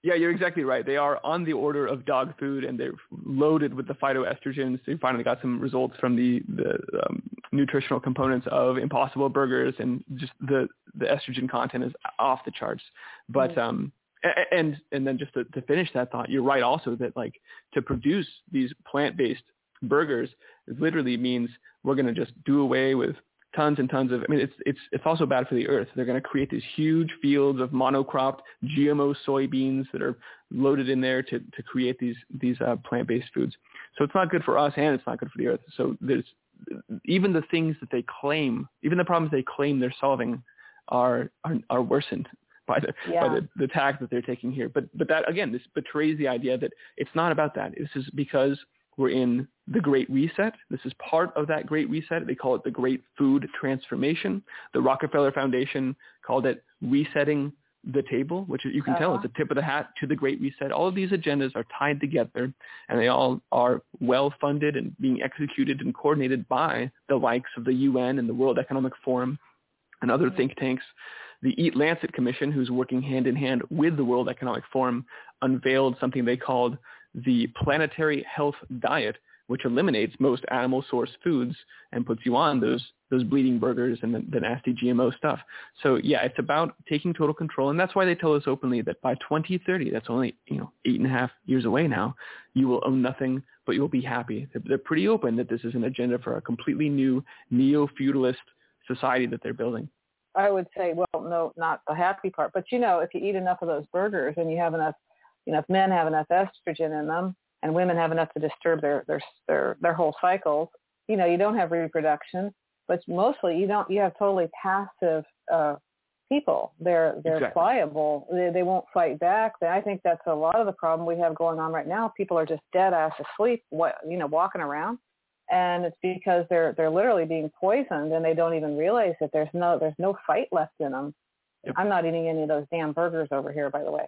Yeah, you're exactly right. They are on the order of dog food, and they're loaded with the phytoestrogens. They finally got some results from the the um, nutritional components of Impossible Burgers, and just the the estrogen content is off the charts. But mm-hmm. um, and and then just to, to finish that thought, you're right also that like to produce these plant-based burgers literally means we're going to just do away with tons and tons of. I mean, it's it's it's also bad for the earth. They're going to create these huge fields of monocropped GMO soybeans that are loaded in there to to create these these uh, plant-based foods. So it's not good for us, and it's not good for the earth. So there's even the things that they claim, even the problems they claim they're solving, are are, are worsened by the yeah. by the, the tack that they're taking here. But but that again, this betrays the idea that it's not about that. This is because we're in the Great Reset. This is part of that Great Reset. They call it the Great Food Transformation. The Rockefeller Foundation called it resetting the table, which you can uh-huh. tell is a tip of the hat to the Great Reset. All of these agendas are tied together, and they all are well funded and being executed and coordinated by the likes of the UN and the World Economic Forum and other mm-hmm. think tanks. The Eat Lancet Commission, who's working hand in hand with the World Economic Forum, unveiled something they called the planetary health diet, which eliminates most animal source foods and puts you on those those bleeding burgers and the, the, nasty GMO stuff. So yeah, it's about taking total control, and that's why they tell us openly that by 2030, that's only you know eight and a half years away now, you will own nothing, but you will be happy. They're, they're pretty open that this is an agenda for a completely new neo-feudalist society that they're building. I would say, well, no, not the happy part, but you know, if you eat enough of those burgers and you have enough you know, if men have enough estrogen in them and women have enough to disturb their their their their whole cycles, you know, you don't have reproduction, but mostly you don't you have totally passive uh people. They're they're exactly. pliable. They, they won't fight back. I think that's a lot of the problem we have going on right now. People are just dead ass asleep, what you know, walking around, and it's because they're they're literally being poisoned, and they don't even realize that there's no there's no fight left in them. Yep. I'm not eating any of those damn burgers over here, by the way.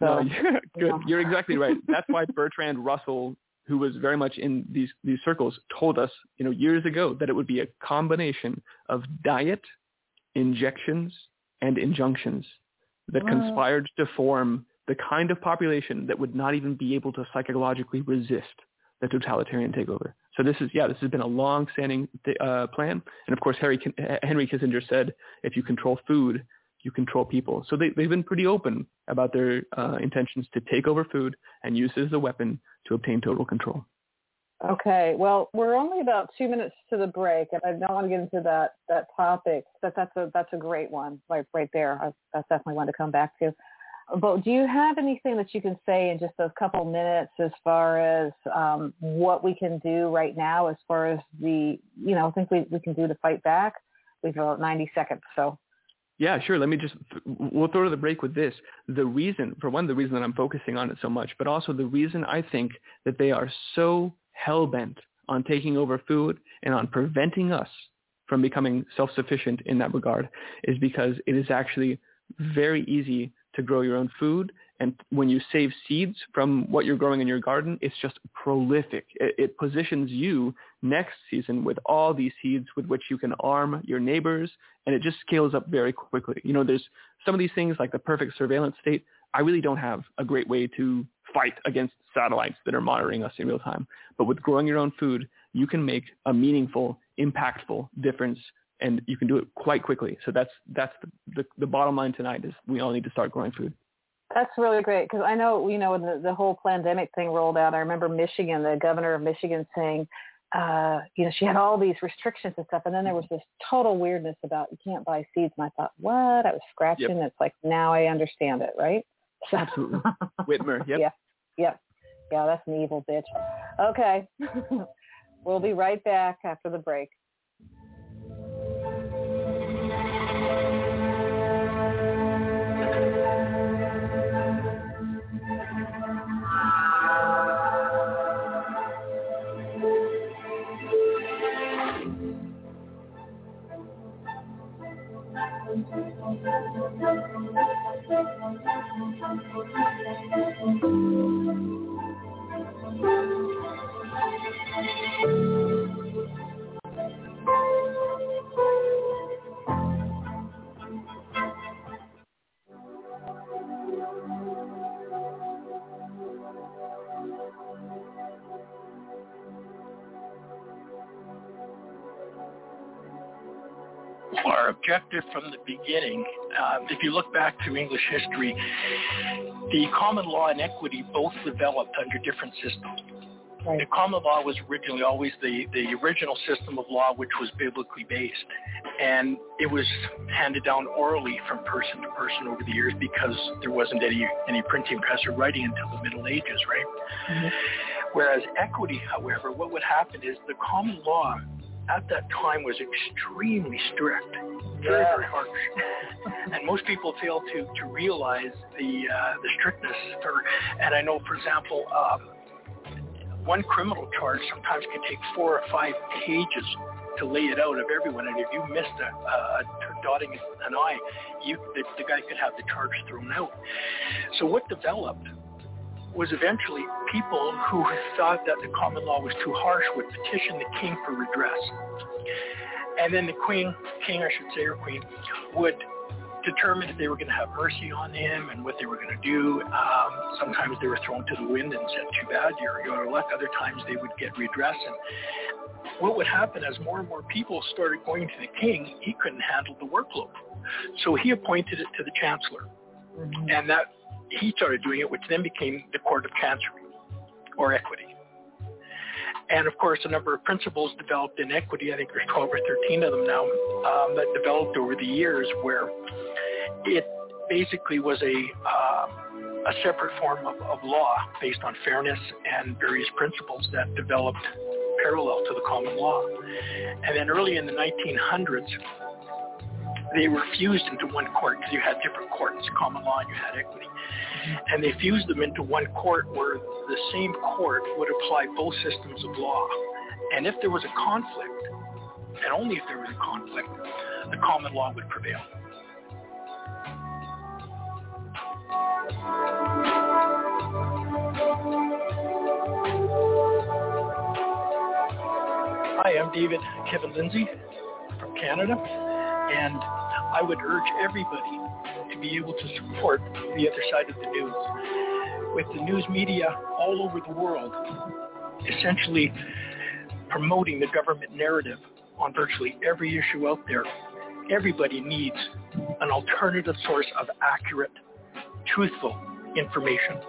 So, no, you're, good. You're exactly right. That's why Bertrand Russell, who was very much in these these circles, told us, you know, years ago that it would be a combination of diet, injections, and injunctions that conspired to form the kind of population that would not even be able to psychologically resist the totalitarian takeover. So this is, yeah, this has been a long-standing uh, plan. And of course, Harry, Henry Kissinger said, if you control food, you control people. So they, they've been pretty open about their uh, intentions to take over food and use it as a weapon to obtain total control. Okay, well, we're only about two minutes to the break, and I don't want to get into that that topic. But that's a that's a great one, right right there. I, that's definitely one to come back to. But do you have anything that you can say in just a couple minutes as far as um, what we can do right now, as far as the you know, I think we we can do to fight back? We've about 90 seconds, so yeah, sure. Let me just, we'll throw to the break with this. The reason, for one, the reason that I'm focusing on it so much, but also the reason I think that they are so hell-bent on taking over food and on preventing us from becoming self-sufficient in that regard is because it is actually very easy to grow your own food and when you save seeds from what you're growing in your garden, it's just prolific. It, it, positions you next season with all these seeds with which you can arm your neighbors, and it just scales up very quickly. You know, there's some of these things like the perfect surveillance state. I really don't have a great way to fight against satellites that are monitoring us in real time. But with growing your own food, you can make a meaningful, impactful difference and you can do it quite quickly. So that's that's the, the, the bottom line tonight is we all need to start growing food. That's really great because I know you know when the, the whole pandemic thing rolled out. I remember Michigan, the governor of Michigan, saying, uh, you know, she had all these restrictions and stuff, and then there was this total weirdness about you can't buy seeds. And I thought, what? I was scratching. Yep. It's like now I understand it, right? Absolutely, Whitmer. Yep. Yeah, yep, yeah. That's an evil bitch. Okay, we'll be right back after the break. Our objective from the beginning, uh, if you look back to English history, the common law and equity both developed under different systems. Right. The common law was originally always the, the original system of law, which was biblically based. And it was handed down orally from person to person over the years because there wasn't any, any printing press or writing until the Middle Ages, right? Mm-hmm. Whereas equity, however, what would happen is the common law at that time was extremely strict, very, very harsh. and most people fail to, to realize the, uh, the strictness. For, and I know, for example, um, one criminal charge sometimes can take four or five pages to lay it out of everyone. And if you missed a, a, a dotting an I, you, the, the guy could have the charge thrown out. So what developed was eventually people who thought that the common law was too harsh would petition the king for redress. And then the queen, king I should say, or queen, would determine if they were going to have mercy on him and what they were going to do. Um, sometimes they were thrown to the wind and said, too bad, you're, you're out of luck. Other times they would get redress. And what would happen as more and more people started going to the king, he couldn't handle the workload. So he appointed it to the chancellor. Mm-hmm. And that he started doing it, which then became the Court of Chancery or Equity. And of course, a number of principles developed in equity. I think there's 12 or 13 of them now um, that developed over the years, where it basically was a uh, a separate form of, of law based on fairness and various principles that developed parallel to the common law. And then early in the 1900s, they were fused into one court because you had different courts, common law and you had equity. And they fused them into one court where the same court would apply both systems of law. And if there was a conflict, and only if there was a conflict, the common law would prevail. Hi, I'm David Kevin Lindsay from Canada, and I would urge everybody to be able to support the other side of the news. With the news media all over the world essentially promoting the government narrative on virtually every issue out there, everybody needs an alternative source of accurate, truthful information.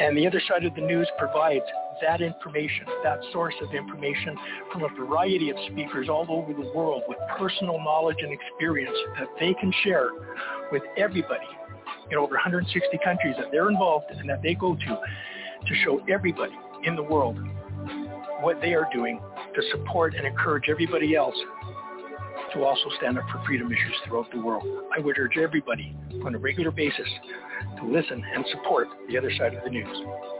And the other side of the news provides that information, that source of information from a variety of speakers all over the world with personal knowledge and experience that they can share with everybody in over 160 countries that they're involved in and that they go to to show everybody in the world what they are doing to support and encourage everybody else to also stand up for freedom issues throughout the world. I would urge everybody on a regular basis to listen and support the other side of the news.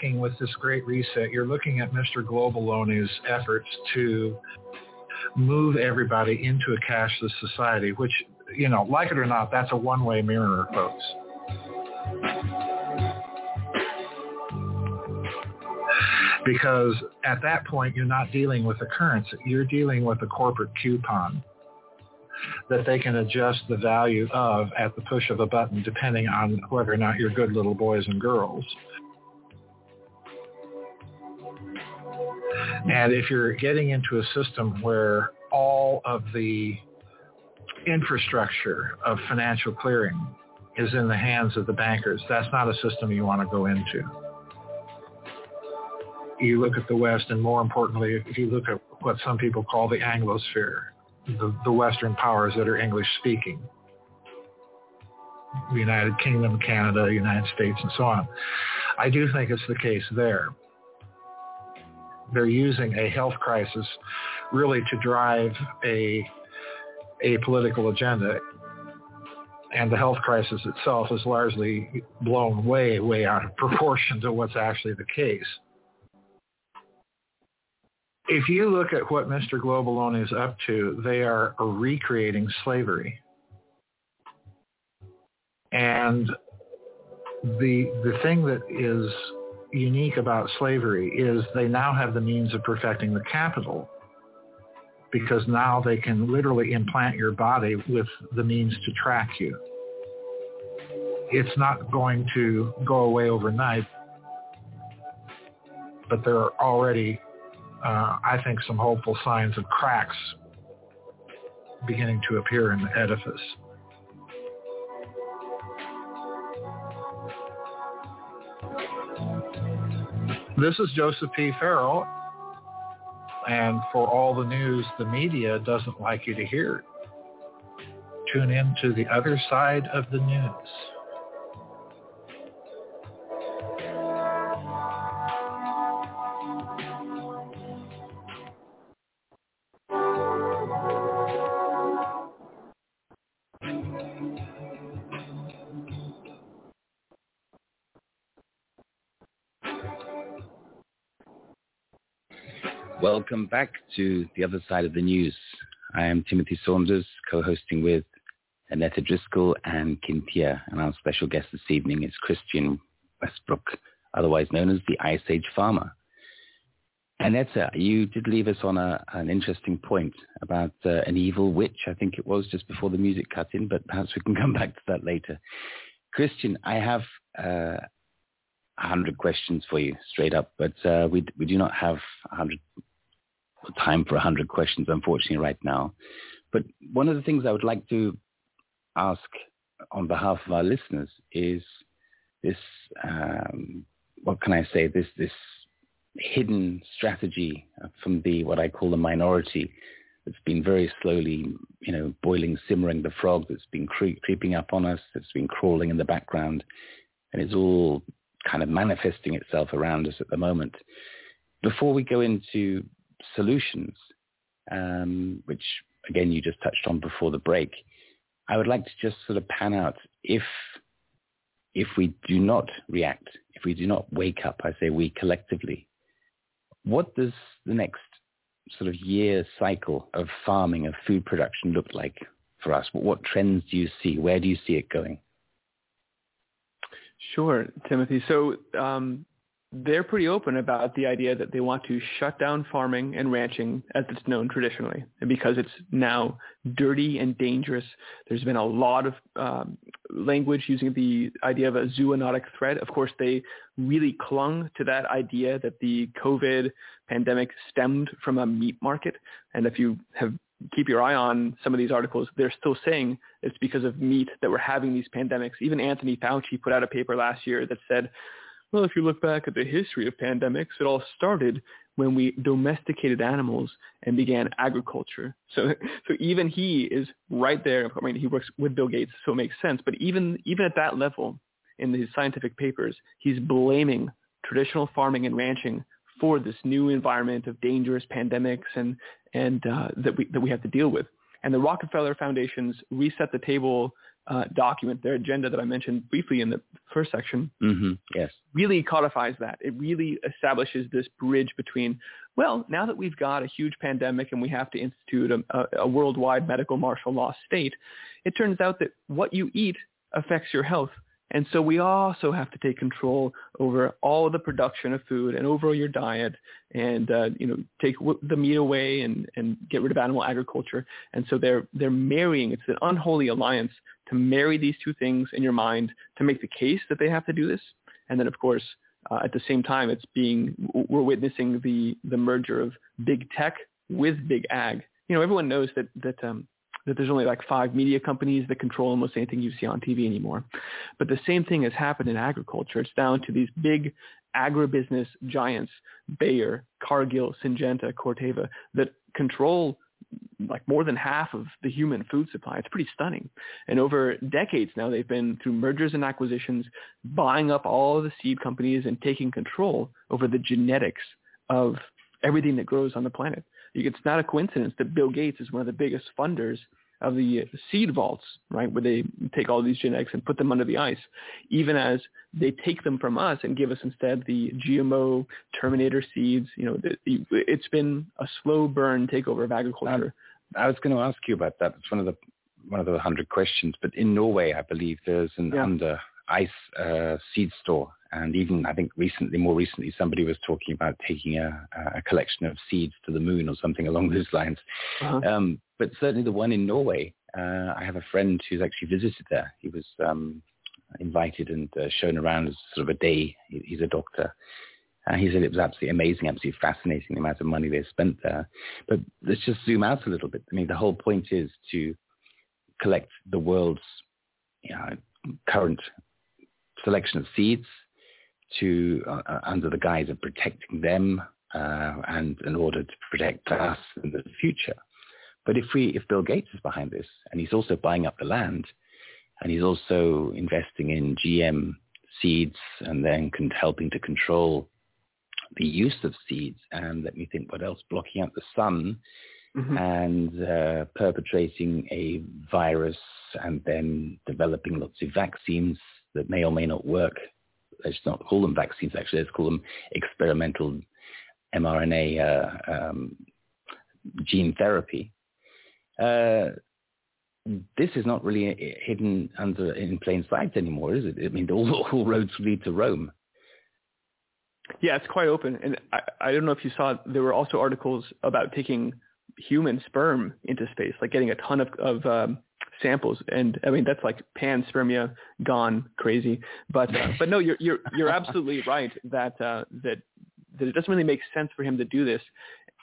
you're with this great reset, you're looking at Mr. Globaloney's efforts to move everybody into a cashless society, which, you know, like it or not, that's a one-way mirror, folks. Because at that point, you're not dealing with a currency. You're dealing with a corporate coupon that they can adjust the value of at the push of a button depending on whether or not you're good little boys and girls. Mm-hmm. And if you're getting into a system where all of the infrastructure of financial clearing is in the hands of the bankers, that's not a system you want to go into. You look at the West, and more importantly, if you look at what some people call the Anglosphere, the, the Western powers that are English speaking, the United Kingdom, Canada, United States, and so on. I do think it's the case there. They're using a health crisis really to drive a, a political agenda. And the health crisis itself is largely blown way, way out of proportion to what's actually the case if you look at what Mr. Globaloney is up to, they are recreating slavery. And the the thing that is unique about slavery is they now have the means of perfecting the capital because now they can literally implant your body with the means to track you. It's not going to go away overnight, but there are already uh, I think, some hopeful signs of cracks beginning to appear in the edifice. This is Joseph P. Farrell, and for all the news the media doesn't like you to hear, tune in to the other side of the news. Welcome back to the other side of the news. I am Timothy Saunders, co-hosting with Annetta Driscoll and Cynthia, and our special guest this evening is Christian Westbrook, otherwise known as the Ice Age Farmer. Annetta, you did leave us on a, an interesting point about uh, an evil witch, I think it was, just before the music cut in, but perhaps we can come back to that later. Christian, I have uh, 100 questions for you straight up, but uh, we, we do not have 100 time for 100 questions, unfortunately, right now. But one of the things I would like to ask on behalf of our listeners is this, um, what can I say, this, this hidden strategy from the, what I call the minority that's been very slowly, you know, boiling, simmering the frog that's been cre- creeping up on us, that's been crawling in the background, and it's all kind of manifesting itself around us at the moment. Before we go into solutions, um, which again you just touched on before the break, I would like to just sort of pan out if if we do not react, if we do not wake up, I say we collectively, what does the next sort of year cycle of farming, of food production look like for us? What trends do you see? Where do you see it going? Sure, Timothy. So um, they're pretty open about the idea that they want to shut down farming and ranching as it's known traditionally. And because it's now dirty and dangerous, there's been a lot of um, language using the idea of a zoonotic threat. Of course, they really clung to that idea that the COVID pandemic stemmed from a meat market. And if you have keep your eye on some of these articles, they're still saying it's because of meat that we're having these pandemics. Even Anthony Fauci put out a paper last year that said well, if you look back at the history of pandemics, it all started when we domesticated animals and began agriculture. So, so even he is right there. I mean, he works with Bill Gates, so it makes sense. But even even at that level, in his scientific papers, he's blaming traditional farming and ranching for this new environment of dangerous pandemics and and uh, that we that we have to deal with. And the Rockefeller Foundation's Reset the Table uh, document, their agenda that I mentioned briefly in the first section, mm-hmm. yes, really codifies that. It really establishes this bridge between, well, now that we've got a huge pandemic and we have to institute a, a worldwide medical martial law state, it turns out that what you eat affects your health and so we also have to take control over all of the production of food and over your diet and, uh, you know, take the meat away and, and get rid of animal agriculture. And so they're, they're marrying, it's an unholy alliance to marry these two things in your mind to make the case that they have to do this. And then, of course, uh, at the same time, it's being, we're witnessing the, the merger of big tech with big ag. You know, everyone knows that, that um, that there's only like five media companies that control almost anything you see on TV anymore. But the same thing has happened in agriculture. It's down to these big agribusiness giants, Bayer, Cargill, Syngenta, Corteva, that control like more than half of the human food supply. It's pretty stunning. And over decades now, they've been through mergers and acquisitions, buying up all the seed companies and taking control over the genetics of everything that grows on the planet. It's not a coincidence that Bill Gates is one of the biggest funders of the seed vaults, right, where they take all these genetics and put them under the ice, even as they take them from us and give us instead the GMO Terminator seeds. You know, it's been a slow burn takeover of agriculture. I was going to ask you about that. It's one of the one of the hundred questions. But in Norway, I believe there's an yeah. under ice uh, seed store and even I think recently, more recently, somebody was talking about taking a, a collection of seeds to the moon or something along those lines. Uh-huh. Um, but certainly the one in Norway, uh, I have a friend who's actually visited there. He was um, invited and uh, shown around as sort of a day. He, he's a doctor. Uh, he said it was absolutely amazing, absolutely fascinating the amount of money they spent there. But let's just zoom out a little bit. I mean, the whole point is to collect the world's you know, current selection of seeds to uh, uh, under the guise of protecting them uh, and in order to protect us in the future. But if we, if Bill Gates is behind this, and he's also buying up the land, and he's also investing in GM seeds, and then con- helping to control the use of seeds, and let me think, what else? Blocking out the sun, mm-hmm. and uh, perpetrating a virus, and then developing lots of vaccines that may or may not work let's not call them vaccines actually, let's call them experimental mRNA uh, um, gene therapy. Uh, this is not really hidden under in plain sight anymore, is it? I mean, all, all roads lead to Rome. Yeah, it's quite open, and I, I don't know if you saw. There were also articles about taking human sperm into space, like getting a ton of, of um, samples. And i mean that's like panspermia gone crazy. But uh, but no you're you're you're absolutely right that uh that that it doesn't really make sense for him to do this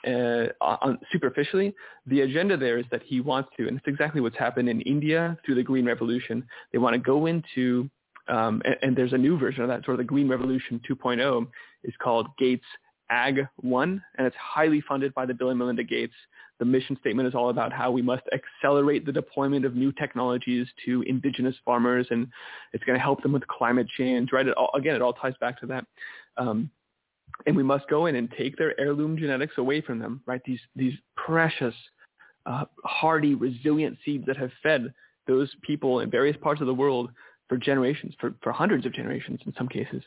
uh, on, superficially, the agenda there is that he wants to, and it's exactly what's happened in India through the Green Revolution. They want to go into, um, and, and, there's a new version of that, sort of the Green Revolution 2.0 is called Gates Ag 1, and it's highly funded by the Bill and Melinda Gates the mission statement is all about how we must accelerate the deployment of new technologies to indigenous farmers, and it's going to help them with climate change. Right? It all, again, it all ties back to that. Um, and we must go in and take their heirloom genetics away from them. Right? These these precious, uh, hardy, resilient seeds that have fed those people in various parts of the world for generations, for, for hundreds of generations in some cases,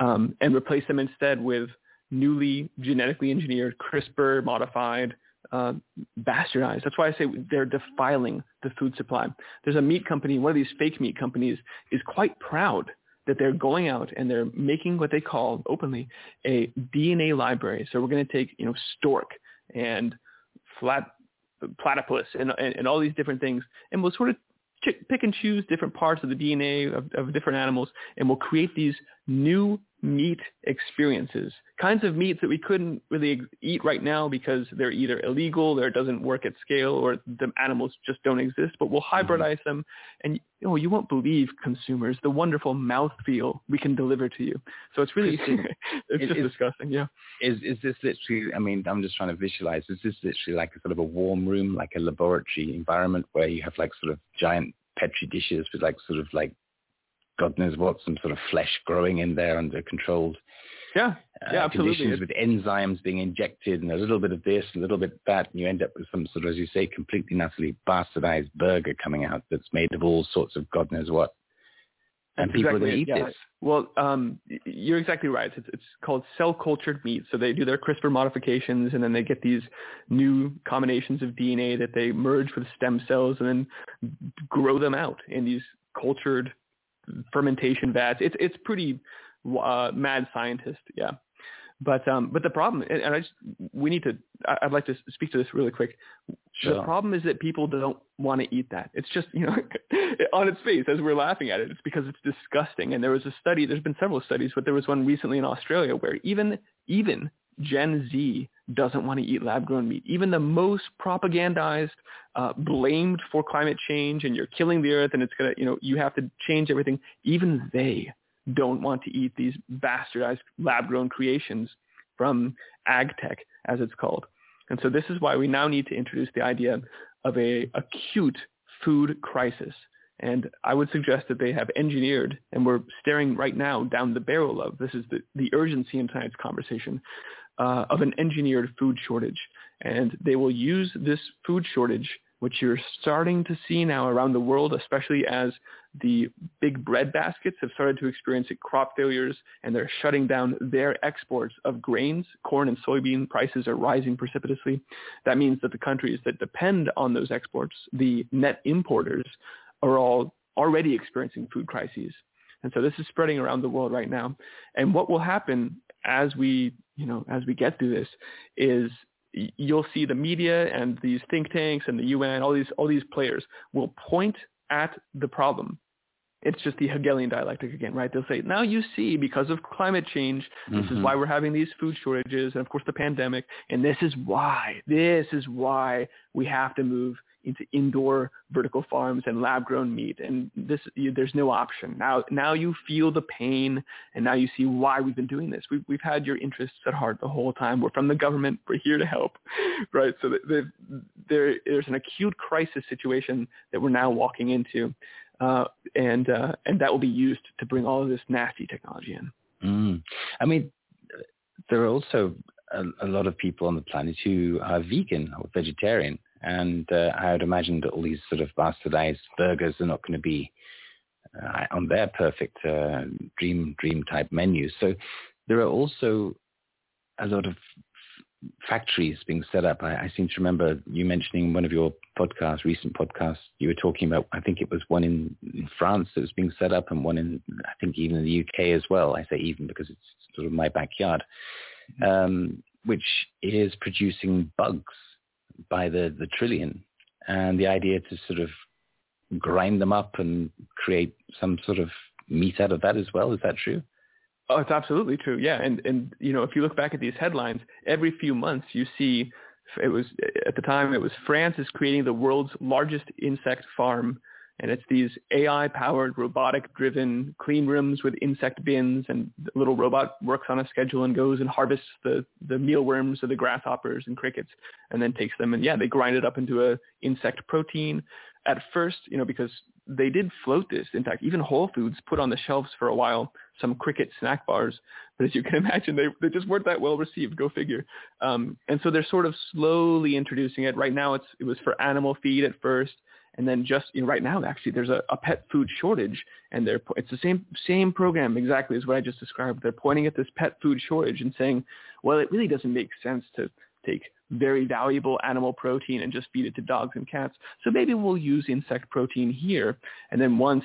um, and replace them instead with newly genetically engineered, CRISPR modified, uh, bastardized. That's why I say they're defiling the food supply. There's a meat company, one of these fake meat companies, is quite proud that they're going out and they're making what they call openly a DNA library. So we're going to take, you know, stork and flat platypus and, and, and all these different things, and we'll sort of pick and choose different parts of the DNA of, of different animals, and we'll create these new meat experiences, kinds of meats that we couldn't really eat right now because they're either illegal or it doesn't work at scale or the animals just don't exist, but we'll mm-hmm. hybridize mm-hmm. them and you know, you won't believe consumers the wonderful mouthfeel we can deliver to you. So it's really, it's just is, disgusting. Yeah. Is, is this literally, I mean, I'm just trying to visualize, is this literally like a sort of a warm room, like a laboratory environment where you have like sort of giant petri dishes with like sort of like God knows what, some sort of flesh growing in there under controlled yeah, yeah, uh, absolutely. Conditions with enzymes being injected and a little bit of this, a little bit of that, and you end up with some sort of, as you say, completely and utterly bastardized burger coming out that's made of all sorts of God knows what. And people exactly, eat yeah. this. Well, um, you're exactly right. It's, it's called cell cultured meat. So they do their CRISPR modifications, and then they get these new combinations of DNA that they merge with stem cells, and then grow them out in these cultured fermentation vats. It's it's pretty uh, mad scientist, yeah. But um, but the problem, and I just we need to. I'd like to speak to this really quick. Sure. The problem is that people don't want to eat that. It's just you know on its face as we're laughing at it. It's because it's disgusting. And there was a study. There's been several studies, but there was one recently in Australia where even even Gen Z doesn't want to eat lab-grown meat. Even the most propagandized, uh, blamed for climate change, and you're killing the earth, and it's gonna, you know, you have to change everything. Even they don't want to eat these bastardized lab-grown creations from ag tech, as it's called. And so this is why we now need to introduce the idea of a acute food crisis. And I would suggest that they have engineered, and we're staring right now down the barrel of, this is the, the urgency in tonight's conversation, uh, of an engineered food shortage. And they will use this food shortage, which you're starting to see now around the world, especially as the big bread baskets have started to experience crop failures and they're shutting down their exports of grains. Corn and soybean prices are rising precipitously. That means that the countries that depend on those exports, the net importers, are all already experiencing food crises. And so this is spreading around the world right now. And what will happen as we, you know, as we get through this is you'll see the media and these think tanks and the UN, all these all these players will point at the problem. It's just the Hegelian dialectic again, right? They'll say, now you see, because of climate change, this mm-hmm. is why we're having these food shortages and, of course, the pandemic. And this is why, this is why we have to move into indoor vertical farms and lab-grown meat. And this, you, there's no option. Now, now you feel the pain, and now you see why we've been doing this. We've, we've had your interests at heart the whole time. We're from the government. We're here to help, right? So there, there's an acute crisis situation that we're now walking into, uh, and uh, and that will be used to bring all of this nasty technology in. Mm. I mean, there are also a, a, lot of people on the planet who are vegan or vegetarian, and uh, I would imagine that all these sort of bastardized burgers are not going to be uh, on their perfect uh, dream dream type menus. So there are also a lot of factories being set up. I, I, seem to remember you mentioning one of your podcasts, recent podcasts, you were talking about, I think it was one in, in, France that was being set up and one in, I think even in the UK as well. I say even because it's sort of my backyard, um, which is producing bugs by the, the trillion. And the idea to sort of grind them up and create some sort of meat out of that as well. Is that true? Oh, it's absolutely true. Yeah, and and you know, if you look back at these headlines, every few months you see it was at the time it was France is creating the world's largest insect farm and it's these AI powered robotic driven clean rooms with insect bins and the little robot works on a schedule and goes and harvests the the mealworms or the grasshoppers and crickets and then takes them and yeah they grind it up into a insect protein at first you know because they did float this in fact even whole foods put on the shelves for a while some cricket snack bars. But as you can imagine, they, they just weren't that well received. Go figure. Um, and so they're sort of slowly introducing it. Right now, it's it was for animal feed at first, And then just you know, right now, actually, there's a, a pet food shortage, and they're it's the same same program exactly as what I just described. They're pointing at this pet food shortage and saying, well, it really doesn't make sense to take very valuable animal protein and just feed it to dogs and cats. So maybe we'll use insect protein here. And then once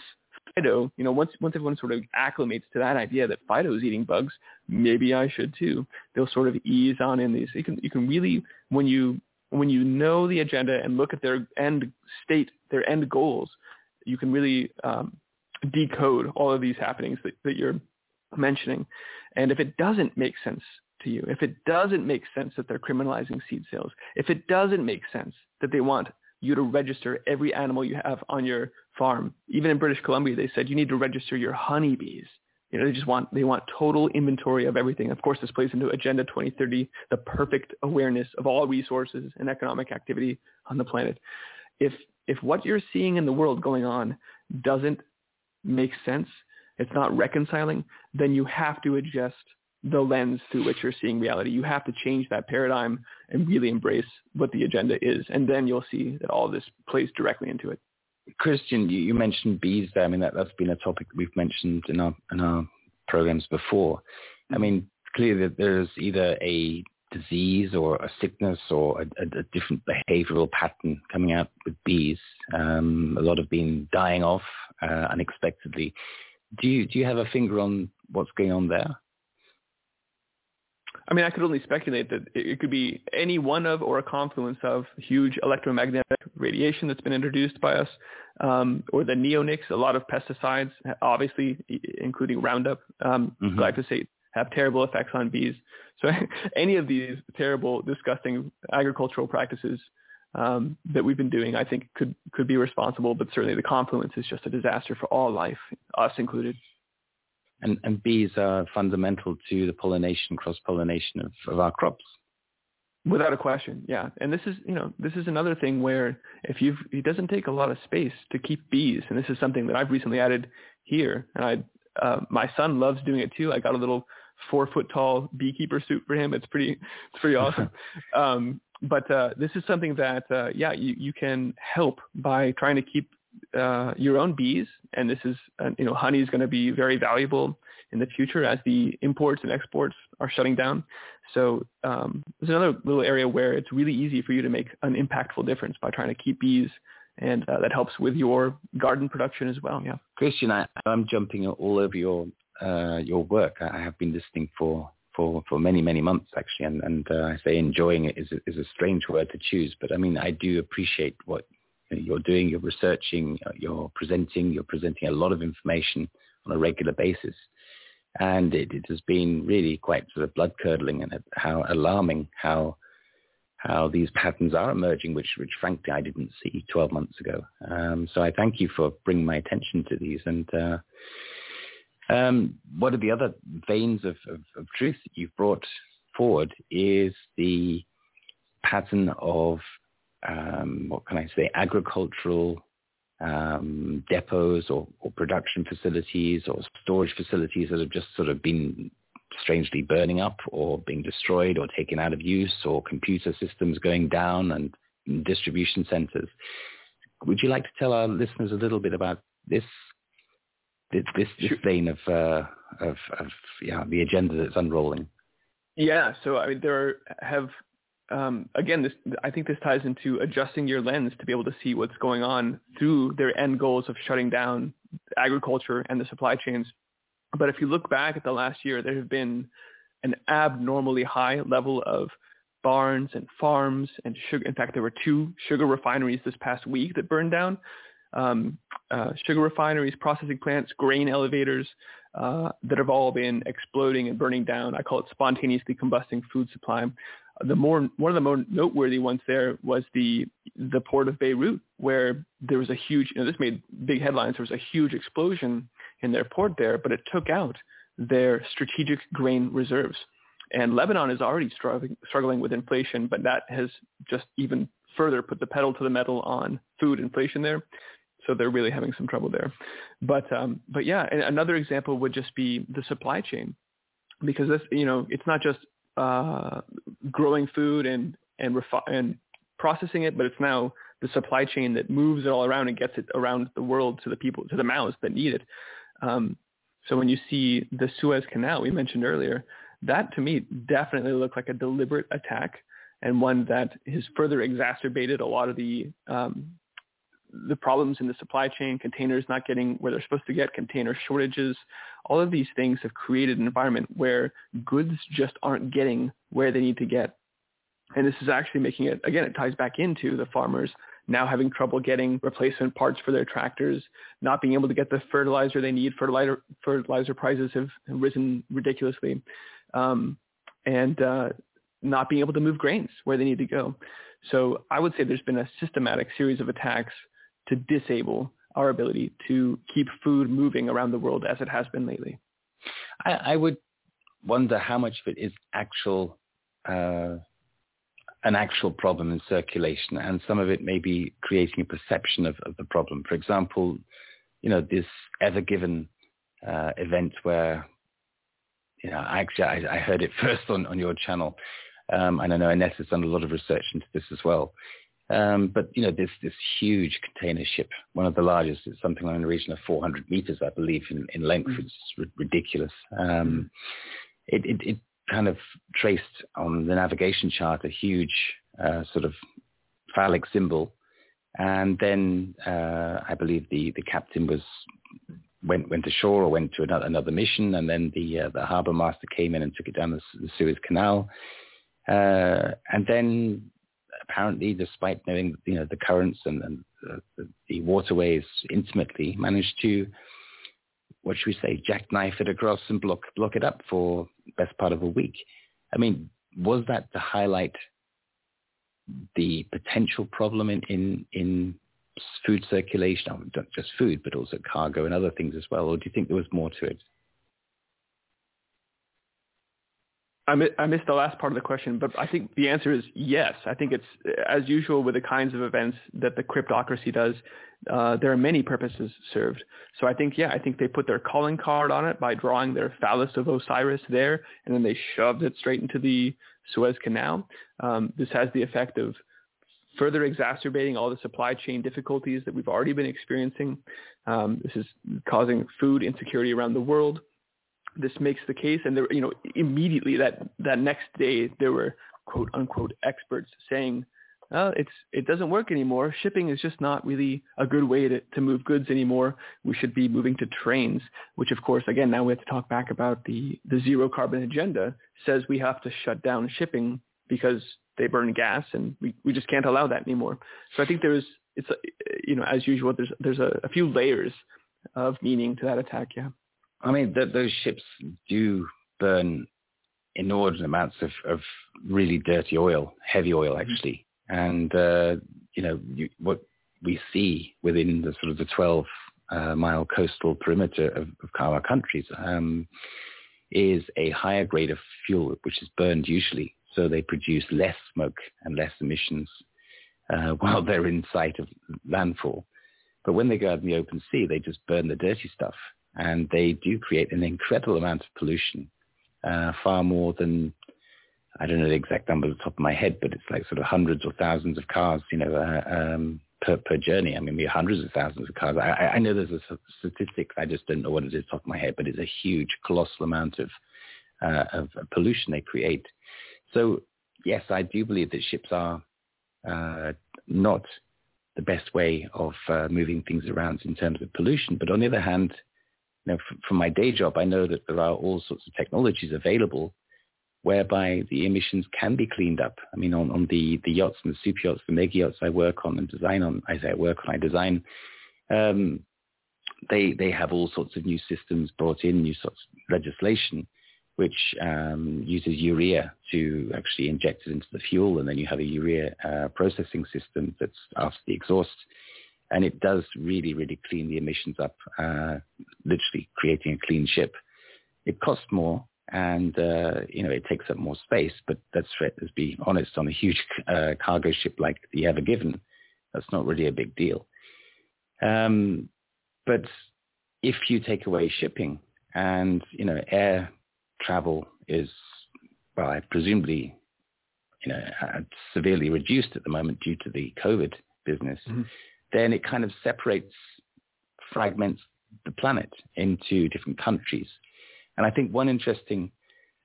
Fido, you know, once once everyone sort of acclimates to that idea that Fido is eating bugs, maybe I should too. They'll sort of ease on in these. You can you can really when you when you know the agenda and look at their end state, their end goals, you can really um, decode all of these happenings that, that you're mentioning. And if it doesn't make sense to you, if it doesn't make sense that they're criminalizing seed sales, if it doesn't make sense that they want you to register every animal you have on your farm, even in British Columbia, they said you need to register your honeybees. You know, they just want they want total inventory of everything. Of course, this plays into Agenda 2030, the perfect awareness of all resources and economic activity on the planet. If if what you're seeing in the world going on doesn't make sense, it's not reconciling, then you have to adjust the lens through which you're seeing reality. You have to change that paradigm and really embrace what the agenda is, and then you'll see that all this plays directly into it. Christian, you, you mentioned bees there. I mean, that, that's been a topic we've mentioned in our in our programs before. I mean, clearly there's either a disease or a sickness or a, a, a different behavioral pattern coming out with bees. Um, a lot have been dying off uh, unexpectedly. Do you do you have a finger on what's going on there? I mean, I could only speculate that it could be any one of or a confluence of huge electromagnetic radiation that's been introduced by us, um, or the neonics, a lot of pesticides, obviously including Roundup, um, mm-hmm. glyphosate, have terrible effects on bees. So any of these terrible, disgusting agricultural practices um, that we've been doing, I think could could be responsible. But certainly the confluence is just a disaster for all life, us included and, and bees are fundamental to the pollination, cross-pollination of, of our crops. Without a question, yeah. And this is, you know, this is another thing where if you've, it doesn't take a lot of space to keep bees, and this is something that I've recently added here. And I, uh, my son loves doing it too. I got a little four foot tall beekeeper suit for him. It's pretty, it's pretty awesome. um, but uh, this is something that, uh, yeah, you, you can help by trying to keep uh, your own bees, and this is, uh, you know, honey is going to be very valuable in the future as the imports and exports are shutting down. So um, there's another little area where it's really easy for you to make an impactful difference by trying to keep bees, and uh, that helps with your garden production as well. Yeah, Christian, I, am jumping all over your uh, your work. I have been listening for for, for many, many months actually. And, and uh, I say enjoying it is is a strange word to choose, but I mean, I do appreciate what you're doing, you're researching, you're presenting, you're presenting a lot of information on a regular basis. And it, it has been really quite sort of blood-curdling and how alarming how how these patterns are emerging, which, which frankly I didn't see 12 months ago. Um, so I thank you for bringing my attention to these. And uh, um, one of the other veins of, of, of truth that you've brought forward is the pattern of um, what can I say, agricultural um, depots or, or, production facilities or storage facilities that have just sort of been strangely burning up or being destroyed or taken out of use or computer systems going down and distribution centers. Would you like to tell our listeners a little bit about this this this, this vein of, uh, of of yeah the agenda that's unrolling? Yeah, so I mean there have um, again, this I think this ties into adjusting your lens to be able to see what's going on through their end goals of shutting down agriculture and the supply chains. But if you look back at the last year, there have been an abnormally high level of barns and farms and sugar. In fact, there were two sugar refineries this past week that burned down. Um, uh, sugar refineries, processing plants, grain elevators uh, that have all been exploding and burning down. I call it spontaneously combusting food supply the more one of the more noteworthy ones there was the the port of Beirut, where there was a huge. You know, this made big headlines. There was a huge explosion in their port there, but it took out their strategic grain reserves. And Lebanon is already struggling, struggling with inflation, but that has just even further put the pedal to the metal on food inflation there. So they're really having some trouble there. But um, but yeah, and another example would just be the supply chain, because this you know it's not just uh, growing food and and refi- and processing it, but it's now the supply chain that moves it all around and gets it around the world to the people, to the mouths that need it. Um, so when you see the Suez Canal we mentioned earlier, that to me definitely looked like a deliberate attack and one that has further exacerbated a lot of the um, the problems in the supply chain, containers not getting where they're supposed to get, container shortages, all of these things have created an environment where goods just aren't getting where they need to get. And this is actually making it, again, it ties back into the farmers now having trouble getting replacement parts for their tractors, not being able to get the fertilizer they need. Fertilizer, fertilizer prices have risen ridiculously. Um, and uh, not being able to move grains where they need to go. So I would say there's been a systematic series of attacks to disable our ability to keep food moving around the world as it has been lately. I, I would wonder how much of it is actual uh, an actual problem in circulation, and some of it may be creating a perception of, of the problem. For example, you know this Ever Given uh, event where you know actually I, I heard it first on, on your channel, um, and I know Annette has done a lot of research into this as well. Um, but you know, this this huge container ship, one of the largest, it's something like in the region of 400 meters, I believe, in, in length. Mm. It's r- ridiculous. Um, it, it, it kind of traced on the navigation chart a huge uh, sort of phallic symbol, and then uh, I believe the the captain was went went ashore or went to another, another mission, and then the uh, the harbour master came in and took it down the, the Suez Canal, uh, and then apparently, despite knowing you know the currents and, and the, the, waterways intimately, managed to what should we say jackknife it across and block block it up for best part of a week. I mean, was that to highlight the potential problem in in, in food circulation, not just food, but also cargo and other things as well? Or do you think there was more to it? I, mi- I missed the last part of the question, but I think the answer is yes. I think it's as usual with the kinds of events that the cryptocracy does. Uh, there are many purposes served. So I think, yeah, I think they put their calling card on it by drawing their phallus of Osiris there, and then they shoved it straight into the Suez Canal. Um, this has the effect of further exacerbating all the supply chain difficulties that we've already been experiencing. Um, this is causing food insecurity around the world this makes the case. And there, you know, immediately that that next day there were quote unquote experts saying, uh, it's it doesn't work anymore. Shipping is just not really a good way to, to move goods anymore. We should be moving to trains, which of course, again, now we have to talk back about the the zero carbon agenda says we have to shut down shipping because they burn gas and we, we just can't allow that anymore. So I think there's it's you know as usual there's there's a, a few layers of meaning to that attack. Yeah. I mean, th- those ships do burn inordinate amounts of, of really dirty oil, heavy oil mm-hmm. actually. And, uh, you know, you, what we see within the sort of the 12 uh, mile coastal perimeter of, of our countries um, is a higher grade of fuel, which is burned usually. So they produce less smoke and less emissions uh, while they're in sight of landfall. But when they go out in the open sea, they just burn the dirty stuff and they do create an incredible amount of pollution, uh, far more than I don't know the exact number at the top of my head, but it's like sort of hundreds or thousands of cars, you know, uh, um, per per journey. I mean, we have hundreds of thousands of cars. I, I know there's a statistic. I just don't know what it is top of my head, but it's a huge, colossal amount of uh, of pollution they create. So yes, I do believe that ships are uh, not the best way of uh, moving things around in terms of pollution. But on the other hand, you know, from my day job, I know that there are all sorts of technologies available whereby the emissions can be cleaned up. I mean, on, on the, the yachts and the super yachts, the mega yachts I work on and design on, I say I work on, I design, um, they, they have all sorts of new systems brought in, new sorts of legislation, which um, uses urea to actually inject it into the fuel, and then you have a urea uh, processing system that's after the exhaust and it does really, really clean the emissions up, uh, literally creating a clean ship. It costs more, and uh, you know it takes up more space. But that's let's be honest, on a huge uh, cargo ship like the Ever Given, that's not really a big deal. Um, but if you take away shipping, and you know air travel is well, I presumably you know, severely reduced at the moment due to the COVID business, mm-hmm. Then it kind of separates, fragments the planet into different countries. And I think one interesting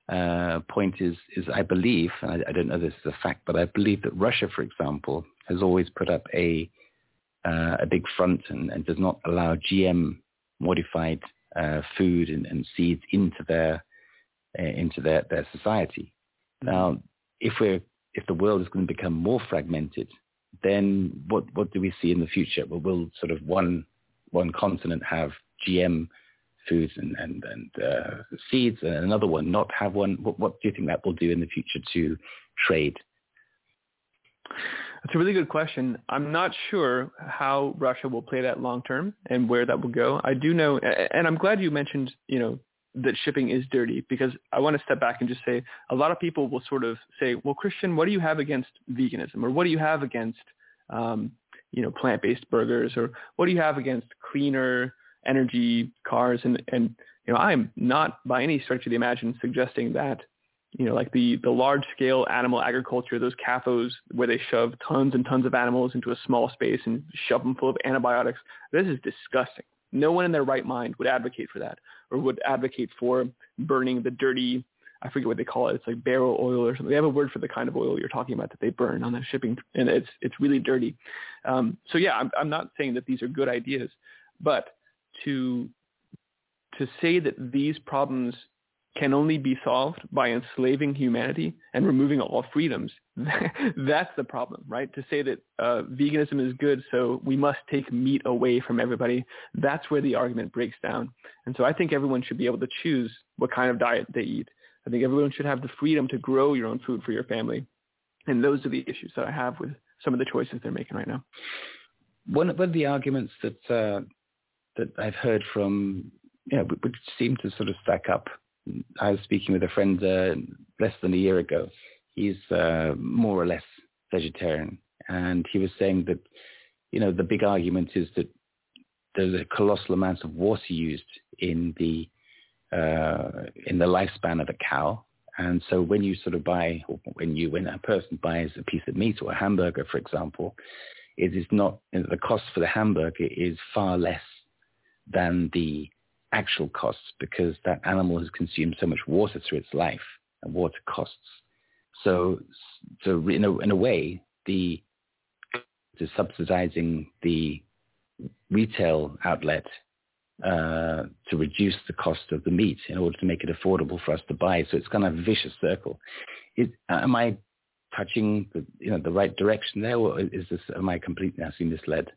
uh, point is, is I believe, and I, I, don't know this is a fact, but I believe that Russia, for example, has always put up a uh, a big front and, and, does not allow GM modified uh, food and, and, seeds into their uh, into their, their society. Mm-hmm. Now, if we're if the world is going to become more fragmented, then what what do we see in the future? Well, will sort of one one continent have GM foods and and, and uh, seeds, and another one not have one? What, what do you think that will do in the future to trade? That's a really good question. I'm not sure how Russia will play that long term and where that will go. I do know, and I'm glad you mentioned, you know, that shipping is dirty because I want to step back and just say a lot of people will sort of say, well, Christian, what do you have against veganism or what do you have against, um, you know, plant-based burgers or what do you have against cleaner energy cars? And, and, you know, I'm not by any stretch of the imagination suggesting that, you know, like the, the large scale animal agriculture, those CAFOs where they shove tons and tons of animals into a small space and shove them full of antibiotics. This is disgusting. No one in their right mind would advocate for that or would advocate for burning the dirty, I forget what they call it. It's like barrel oil or something. They have a word for the kind of oil you're talking about that they burn on the shipping, and it's it's really dirty. Um, so yeah, I'm, I'm not saying that these are good ideas, but to to say that these problems can only be solved by enslaving humanity and removing all freedoms. That's the problem, right? To say that uh, veganism is good, so we must take meat away from everybody, that's where the argument breaks down. And so I think everyone should be able to choose what kind of diet they eat. I think everyone should have the freedom to grow your own food for your family. And those are the issues that I have with some of the choices they're making right now. One, of the arguments that uh, that I've heard from, you know, which seem to sort of stack up I was speaking with a friend uh, less than a year ago. He's uh, more or less vegetarian, and he was saying that you know the big argument is that there's a colossal amount of water used in the uh, in the lifespan of a cow, and so when you sort of buy, or when you when a person buys a piece of meat or a hamburger, for example, it is not the cost for the hamburger is far less than the actual costs because that animal has consumed so much water through its life and water costs. So, so in a, in a way, the, subsidizing the retail outlet uh, to reduce the cost of the meat in order to make it affordable for us to buy. So it's kind of a vicious circle. It, am I touching the, you know, the right direction there, or is this am I completely now misled?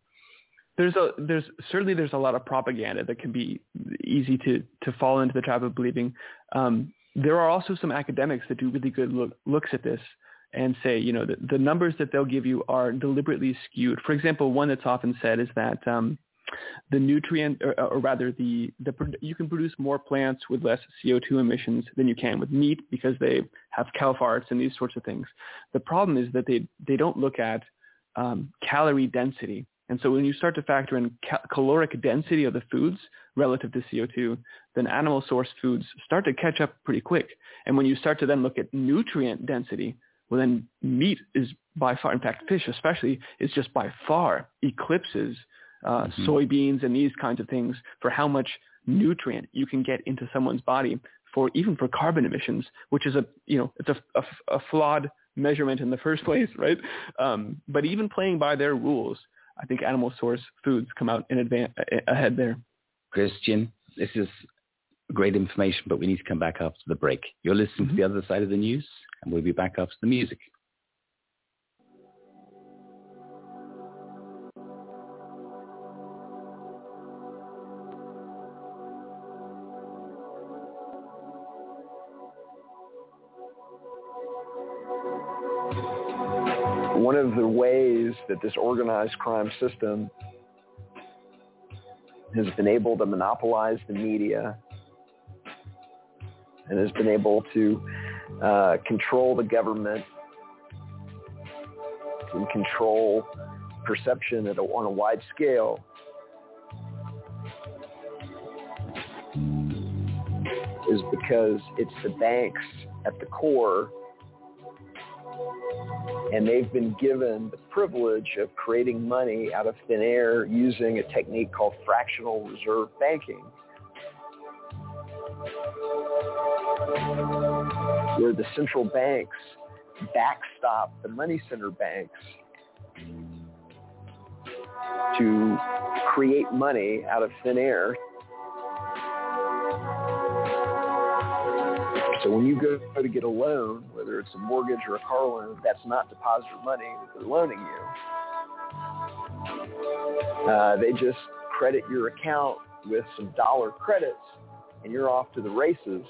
There's a there's certainly there's a lot of propaganda that can be easy to to fall into the trap of believing. Um, there are also some academics that do really good look, looks at this and say, you know, the, the numbers that they'll give you are deliberately skewed. For example, one that's often said is that um, the nutrient, or, or rather, the, the you can produce more plants with less CO2 emissions than you can with meat because they have cow farts and these sorts of things. The problem is that they they don't look at um, calorie density and so when you start to factor in ca- caloric density of the foods relative to CO2, then animal source foods start to catch up pretty quick. And when you start to then look at nutrient density, well then meat is by far, in fact fish especially, is just by far eclipses uh, mm-hmm. soybeans and these kinds of things for how much nutrient you can get into someone's body for even for carbon emissions, which is a you know it's a, a, a flawed measurement in the first place, right? Um, but even playing by their rules, I think animal source foods come out in advance ahead there. Christian, this is great information, but we need to come back after the break. You're listening mm-hmm. to the other side of the news, and we'll be back after the music. That this organized crime system has been able to monopolize the media and has been able to uh, control the government and control perception a, on a wide scale. Is because it's the banks at the core and they've been given the privilege of creating money out of thin air using a technique called fractional reserve banking, where the central banks backstop the money center banks to create money out of thin air. So when you go to get a loan, whether it's a mortgage or a car loan, that's not depositor money that they're loaning you. Uh, they just credit your account with some dollar credits and you're off to the races.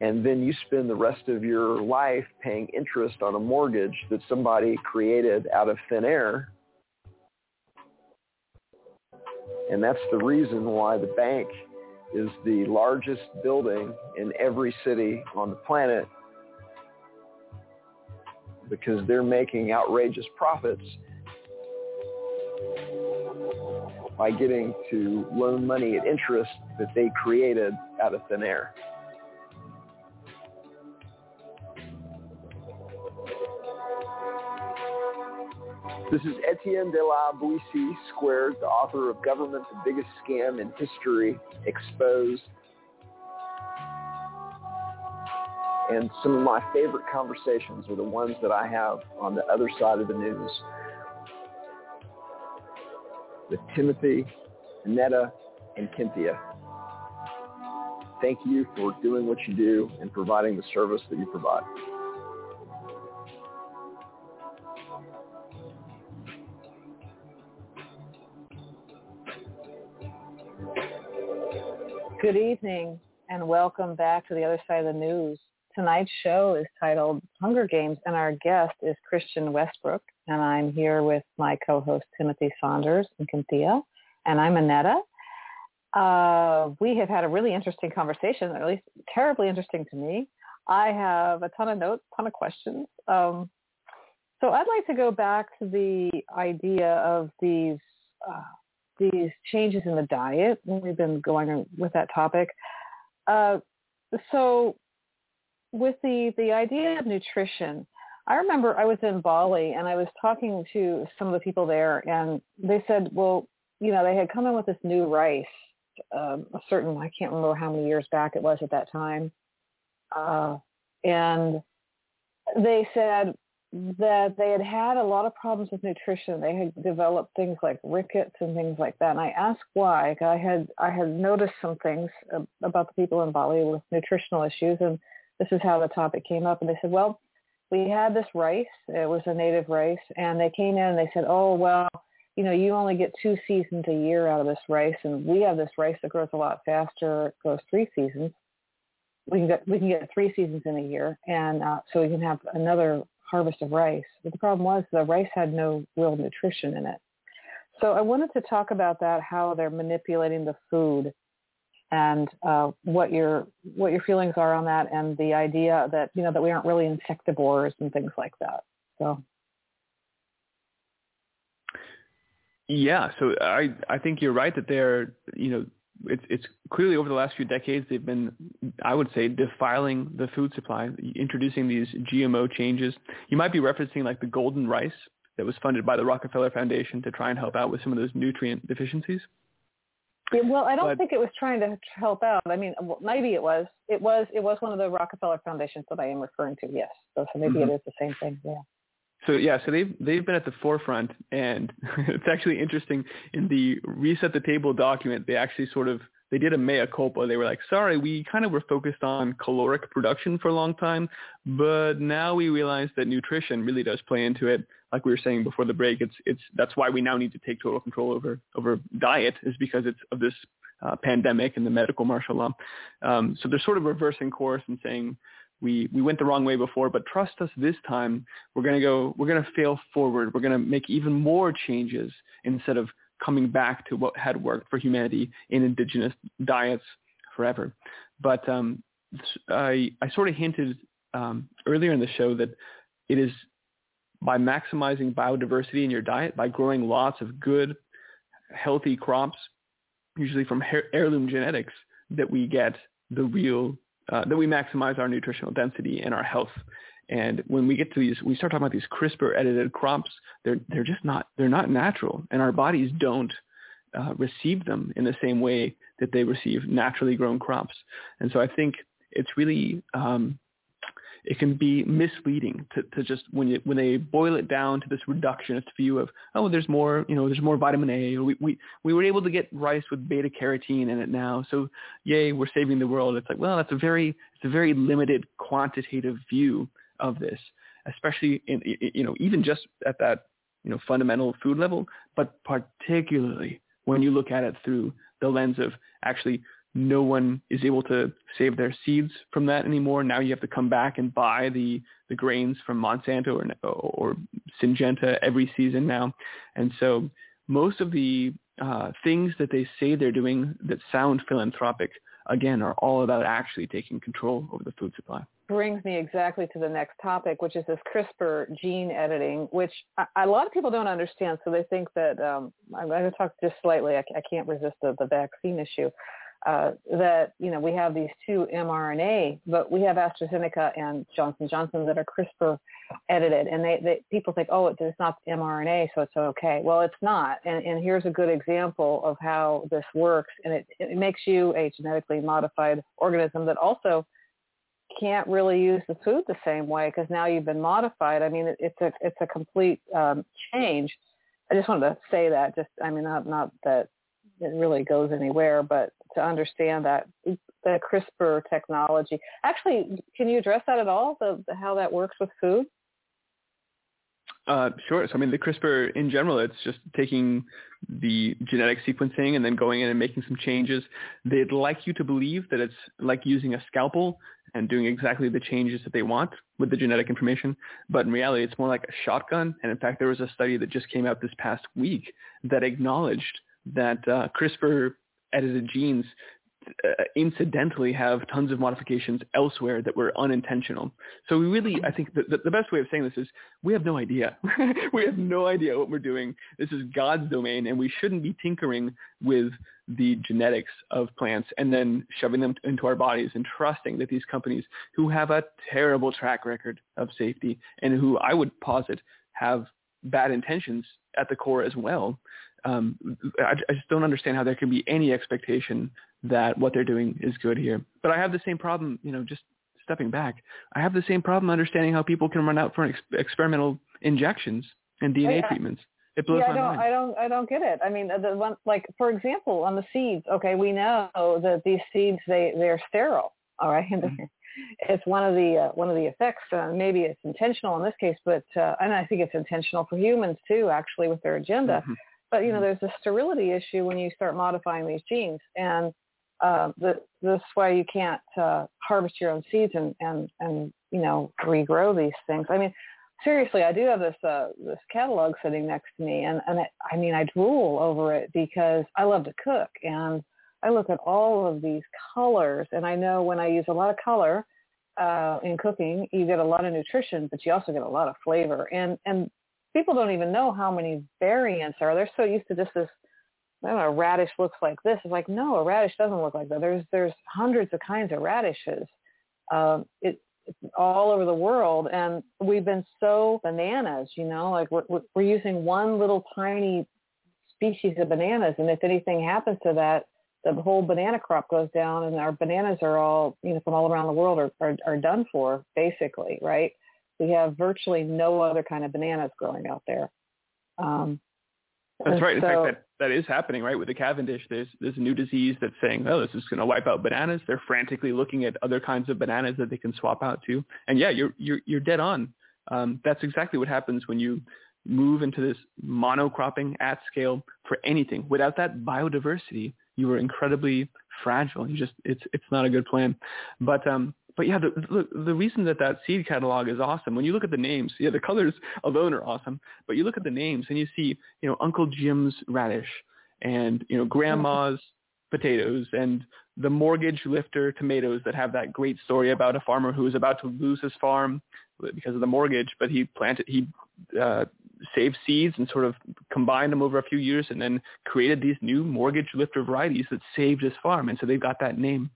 And then you spend the rest of your life paying interest on a mortgage that somebody created out of thin air. And that's the reason why the bank is the largest building in every city on the planet because they're making outrageous profits by getting to loan money at interest that they created out of thin air. This is Etienne de la Boetie Squared, the author of Government, the Biggest Scam in History, Exposed. And some of my favorite conversations are the ones that I have on the other side of the news with Timothy, Annetta, and Kintia. Thank you for doing what you do and providing the service that you provide. Good evening and welcome back to the other side of the news. Tonight's show is titled Hunger Games and our guest is Christian Westbrook and I'm here with my co-host Timothy Saunders and Cynthia and I'm Annetta. Uh, we have had a really interesting conversation, or at least terribly interesting to me. I have a ton of notes, ton of questions. Um, so I'd like to go back to the idea of these uh, these changes in the diet. We've been going with that topic. Uh, so with the, the idea of nutrition, I remember I was in Bali and I was talking to some of the people there and they said, well, you know, they had come in with this new rice, um, a certain, I can't remember how many years back it was at that time. Uh, and they said, that they had had a lot of problems with nutrition. They had developed things like rickets and things like that. And I asked why. I had I had noticed some things about the people in Bali with nutritional issues, and this is how the topic came up. And they said, well, we had this rice. It was a native rice, and they came in and they said, oh well, you know, you only get two seasons a year out of this rice, and we have this rice that grows a lot faster. It grows three seasons. We can get we can get three seasons in a year, and uh, so we can have another harvest of rice. But the problem was the rice had no real nutrition in it. So I wanted to talk about that, how they're manipulating the food and uh, what your what your feelings are on that and the idea that you know that we aren't really insectivores and things like that. So yeah, so I I think you're right that they're you know it's it's clearly over the last few decades they've been I would say defiling the food supply, introducing these GMO changes. You might be referencing like the golden rice that was funded by the Rockefeller Foundation to try and help out with some of those nutrient deficiencies. Yeah, well, I don't but, think it was trying to help out. I mean, maybe it was. It was. It was one of the Rockefeller foundations that I am referring to. Yes. So, so maybe mm-hmm. it is the same thing. Yeah. So yeah, so they've they've been at the forefront, and it's actually interesting. In the reset the table document, they actually sort of they did a mea culpa. They were like, sorry, we kind of were focused on caloric production for a long time, but now we realize that nutrition really does play into it. Like we were saying before the break, it's it's that's why we now need to take total control over over diet is because it's of this uh, pandemic and the medical martial law. Um, so they're sort of reversing course and saying we we went the wrong way before, but trust us this time. We're gonna go. We're gonna fail forward. We're gonna make even more changes instead of coming back to what had worked for humanity in indigenous diets forever. But um, I I sort of hinted um, earlier in the show that it is by maximizing biodiversity in your diet, by growing lots of good, healthy crops, usually from heirloom genetics, that we get the real uh, that we maximize our nutritional density and our health. And when we get to these, we start talking about these CRISPR edited crops. They're they're just not they're not natural, and our bodies don't uh, receive them in the same way that they receive naturally grown crops. And so I think it's really um, it can be misleading to, to just when you when they boil it down to this reductionist view of oh there's more you know there's more vitamin A or we we, we were able to get rice with beta carotene in it now so yay we're saving the world. It's like well that's a very it's a very limited quantitative view of this especially in you know even just at that you know fundamental food level but particularly when you look at it through the lens of actually no one is able to save their seeds from that anymore. Now you have to come back and buy the, the grains from Monsanto or, or Syngenta every season now. And so most of the uh, things that they say they're doing that sound philanthropic, again, are all about actually taking control over the food supply. Brings me exactly to the next topic, which is this CRISPR gene editing, which a, lot of people don't understand. So they think that um, I'm going to talk just slightly. I, I can't resist the, the vaccine issue uh, that you know we have these two mRNA, but we have AstraZeneca and Johnson Johnson that are CRISPR edited, and they, they people think, oh, it's not mRNA, so it's okay. Well, it's not, and, and here's a good example of how this works, and it, it makes you a genetically modified organism that also can't really use the food the same way because now you've been modified. I mean, it, it's a it's a complete um, change. I just wanted to say that. Just I mean, not not that it really goes anywhere, but to understand that the CRISPR technology. Actually, can you address that at all? The, the how that works with food? Uh, sure. So I mean, the CRISPR in general, it's just taking the genetic sequencing and then going in and making some changes. They'd like you to believe that it's like using a scalpel and doing exactly the changes that they want with the genetic information. But in reality, it's more like a shotgun. And in fact, there was a study that just came out this past week that acknowledged that uh, CRISPR edited genes uh, incidentally have tons of modifications elsewhere that were unintentional. So we really, I think the, the best way of saying this is we have no idea. we have no idea what we're doing. This is God's domain and we shouldn't be tinkering with the genetics of plants and then shoving them into our bodies and trusting that these companies who have a terrible track record of safety and who I would posit have bad intentions at the core as well um, I, I just don't understand how there can be any expectation that what they're doing is good here. But I have the same problem, you know, just stepping back. I have the same problem understanding how people can run out for ex- experimental injections and DNA I, treatments. It blows yeah, my I don't, mind. I don't, I don't get it. I mean, the one, like for example, on the seeds. Okay, we know that these seeds they they're sterile. All right? mm-hmm. it's one of the uh, one of the effects. Uh, maybe it's intentional in this case, but uh, and I think it's intentional for humans too, actually, with their agenda. Mm-hmm. But you know, mm-hmm. there's a sterility issue when you start modifying these genes, and uh, the, this way you can't uh, harvest your own seeds and, and and you know regrow these things. I mean, seriously, I do have this uh, this catalog sitting next to me, and and it, I mean, I drool over it because I love to cook, and I look at all of these colors, and I know when I use a lot of color uh, in cooking, you get a lot of nutrition, but you also get a lot of flavor, and and people don't even know how many variants are. They're so used to just this. I don't know. A radish looks like this. It's like no, a radish doesn't look like that. There's there's hundreds of kinds of radishes. Um, it it's all over the world, and we've been so bananas. You know, like we're we're using one little tiny species of bananas, and if anything happens to that, the whole banana crop goes down, and our bananas are all you know from all around the world are are, are done for basically, right? We have virtually no other kind of bananas growing out there. Um, that's right. In so, fact, that, that is happening, right? With the Cavendish, there's there's a new disease that's saying, oh, this is going to wipe out bananas. They're frantically looking at other kinds of bananas that they can swap out to. And yeah, you're you're you're dead on. Um, that's exactly what happens when you move into this monocropping at scale for anything. Without that biodiversity, you are incredibly fragile. You just it's it's not a good plan. But um, but yeah, the, the the reason that that seed catalog is awesome. When you look at the names, yeah, the colors alone are awesome. But you look at the names and you see, you know, Uncle Jim's radish, and you know, Grandma's potatoes, and the mortgage lifter tomatoes that have that great story about a farmer who is about to lose his farm because of the mortgage, but he planted he uh, saved seeds and sort of combined them over a few years, and then created these new mortgage lifter varieties that saved his farm, and so they've got that name.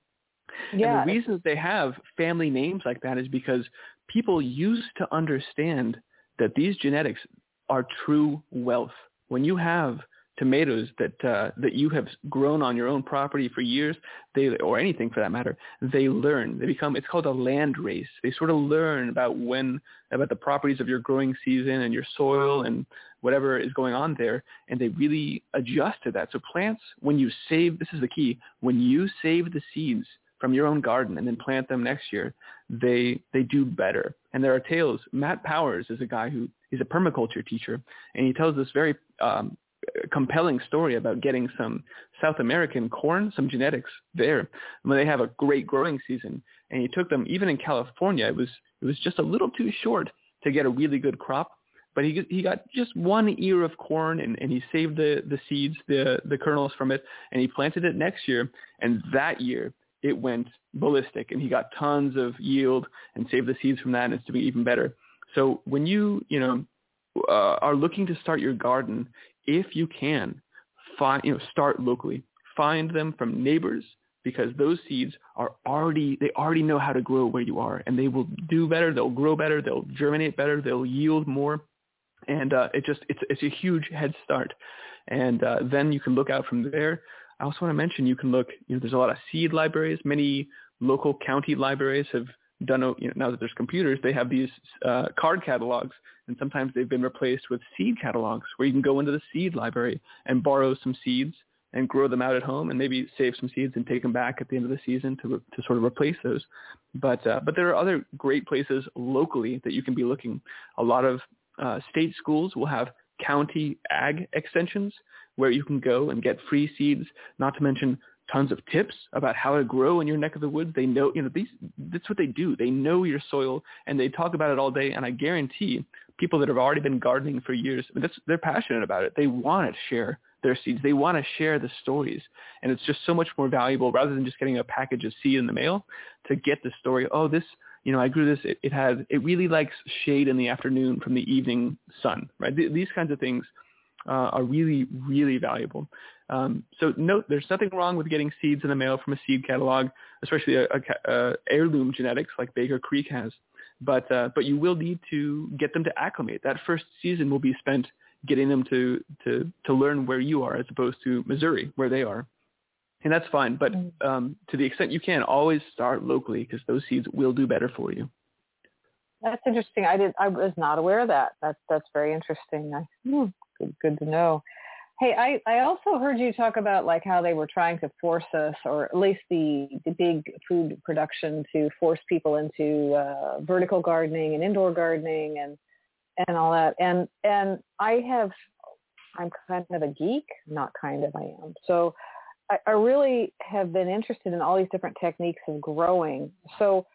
Yeah. And the reason that they have family names like that is because people used to understand that these genetics are true wealth. When you have tomatoes that uh, that you have grown on your own property for years, they or anything for that matter, they learn. They become it's called a land race. They sort of learn about when about the properties of your growing season and your soil and whatever is going on there, and they really adjust to that. So plants, when you save, this is the key, when you save the seeds from your own garden and then plant them next year, they they do better. And there are tales. Matt Powers is a guy who he's a permaculture teacher, and he tells this very um, compelling story about getting some South American corn, some genetics there. When they have a great growing season, and he took them even in California, it was it was just a little too short to get a really good crop. But he he got just one ear of corn, and, and he saved the the seeds, the the kernels from it, and he planted it next year. And that year, it went ballistic, and he got tons of yield and saved the seeds from that, and it's be even better. So when you you know uh, are looking to start your garden, if you can, find you know start locally. Find them from neighbors because those seeds are already they already know how to grow where you are, and they will do better. They'll grow better. They'll germinate better. They'll yield more, and uh, it just it's it's a huge head start. And uh, then you can look out from there. I also want to mention you can look. You know, there's a lot of seed libraries. Many local county libraries have done. You know, now that there's computers, they have these uh, card catalogs and sometimes they've been replaced with seed catalogs where you can go into the seed library and borrow some seeds and grow them out at home and maybe save some seeds and take them back at the end of the season to to sort of replace those. But uh, but there are other great places locally that you can be looking. A lot of uh, state schools will have county ag extensions where you can go and get free seeds. Not to mention tons of tips about how to grow in your neck of the woods. They know, you know, these, that's what they do. They know your soil and they talk about it all day. And I guarantee people that have already been gardening for years, that's, they're passionate about it. They want to share their seeds. They want to share the stories. And it's just so much more valuable rather than just getting a package of seed in the mail to get the story. Oh, this, you know, I grew this. It, it it really likes shade in the afternoon from the evening sun, right? Th- these kinds of things uh, are really, really valuable. Um, so note, there's nothing wrong with getting seeds in the mail from a seed catalog, especially a, a, a heirloom genetics like Baker Creek has. But uh, but you will need to get them to acclimate. That first season will be spent getting them to to to learn where you are, as opposed to Missouri, where they are. And that's fine. But mm. um, to the extent you can, always start locally because those seeds will do better for you. That's interesting. I did. I was not aware of that. That's that's very interesting. I, hmm, good, good to know. Hey, I, I also heard you talk about like how they were trying to force us, or at least the, the big food production to force people into uh, vertical gardening and indoor gardening and and all that. And and I have, I'm kind of a geek, not kind of, I am. So I, I really have been interested in all these different techniques of growing. So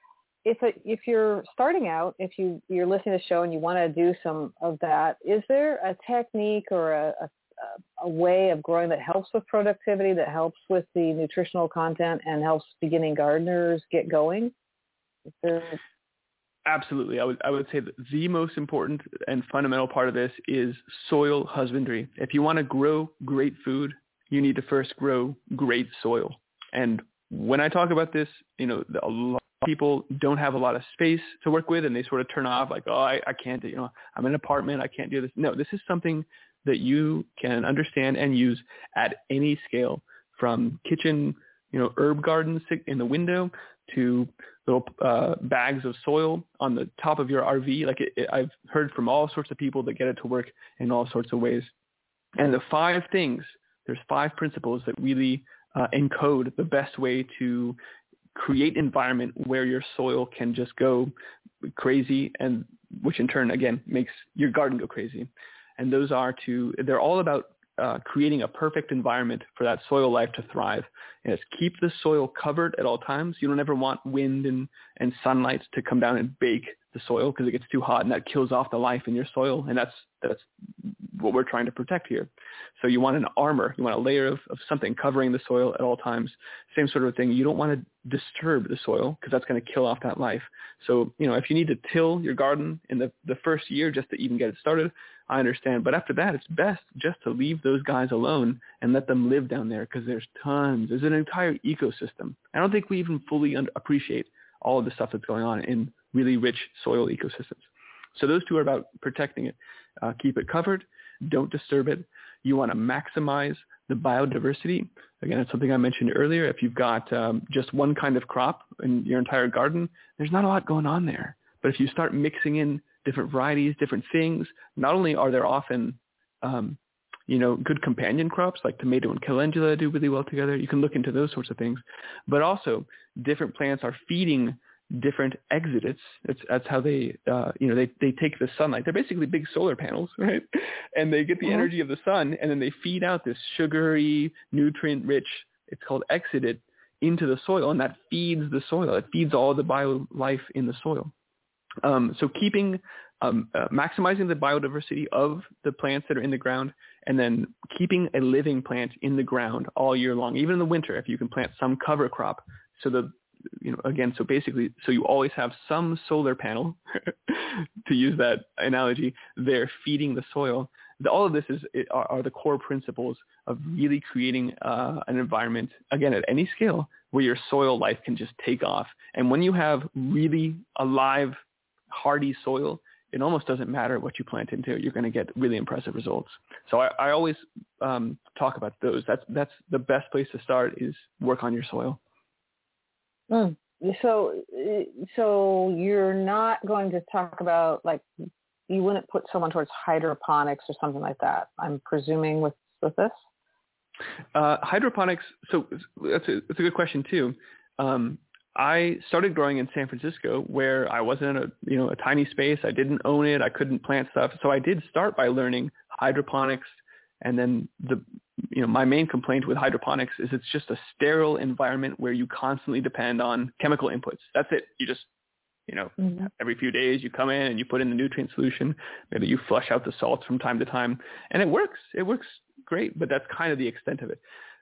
if it, if you're starting out, if you you're listening to the show and you want to do some of that, is there a technique or a, a a way of growing that helps with productivity, that helps with the nutritional content, and helps beginning gardeners get going? Absolutely. I would I would say that the most important and fundamental part of this is soil husbandry. If you want to grow great food, you need to first grow great soil. And when I talk about this, you know, a lot people don't have a lot of space to work with and they sort of turn off like, oh, I, I can't, you know, I'm in an apartment. I can't do this. No, this is something that you can understand and use at any scale from kitchen, you know, herb gardens in the window to little uh, bags of soil on the top of your RV. Like it, it, I've heard from all sorts of people that get it to work in all sorts of ways. And the five things, there's five principles that really uh, encode the best way to create environment where your soil can just go crazy and which in turn again makes your garden go crazy and those are to they're all about uh, creating a perfect environment for that soil life to thrive. And it's keep the soil covered at all times. You don't ever want wind and, and sunlight to come down and bake the soil because it gets too hot and that kills off the life in your soil. And that's that's what we're trying to protect here. So you want an armor, you want a layer of, of something covering the soil at all times. Same sort of thing. You don't want to disturb the soil because that's going to kill off that life. So, you know, if you need to till your garden in the, the first year just to even get it started, I understand. But after that, it's best just to leave those guys alone and let them live down there because there's tons. There's an entire ecosystem. I don't think we even fully appreciate all of the stuff that's going on in really rich soil ecosystems. So those two are about protecting it. Uh, keep it covered. Don't disturb it. You want to maximize the biodiversity. Again, it's something I mentioned earlier. If you've got um, just one kind of crop in your entire garden, there's not a lot going on there. But if you start mixing in different varieties, different things, not only are there often um, you know, good companion crops like tomato and calendula do really well together. You can look into those sorts of things. But also different plants are feeding different exudates. That's, that's how they, uh, you know, they, they take the sunlight. They're basically big solar panels, right? And they get the mm-hmm. energy of the sun and then they feed out this sugary, nutrient-rich, it's called exudate, into the soil. And that feeds the soil. It feeds all the bio life in the soil. Um, so keeping, um, uh, maximizing the biodiversity of the plants that are in the ground and then keeping a living plant in the ground all year long, even in the winter, if you can plant some cover crop. So the you know, again, so basically, so you always have some solar panel, to use that analogy, there feeding the soil. The, all of this is are, are, the core principles of really creating uh, an environment, again, at any scale, where your soil life can just take off. And when you have really alive, hardy soil, it almost doesn't matter what you plant into. You're going to get really impressive results. So I, I always um, talk about those. That's that's the best place to start is work on your soil. Mm. So, so you're not going to talk about like you wouldn't put someone towards hydroponics or something like that. I'm presuming with with this. Uh, hydroponics. So that's a that's a good question too. Um, I started growing in San Francisco where I wasn't in a you know a tiny space. I didn't own it. I couldn't plant stuff. So I did start by learning hydroponics, and then the you know, my main complaint with hydroponics is it's just a sterile environment where you constantly depend on chemical inputs. That's it. You just, you know, mm-hmm. every few days you come in and you put in the nutrient solution. Maybe you flush out the salts from time to time, and it works. It works great, but that's kind of the extent of it.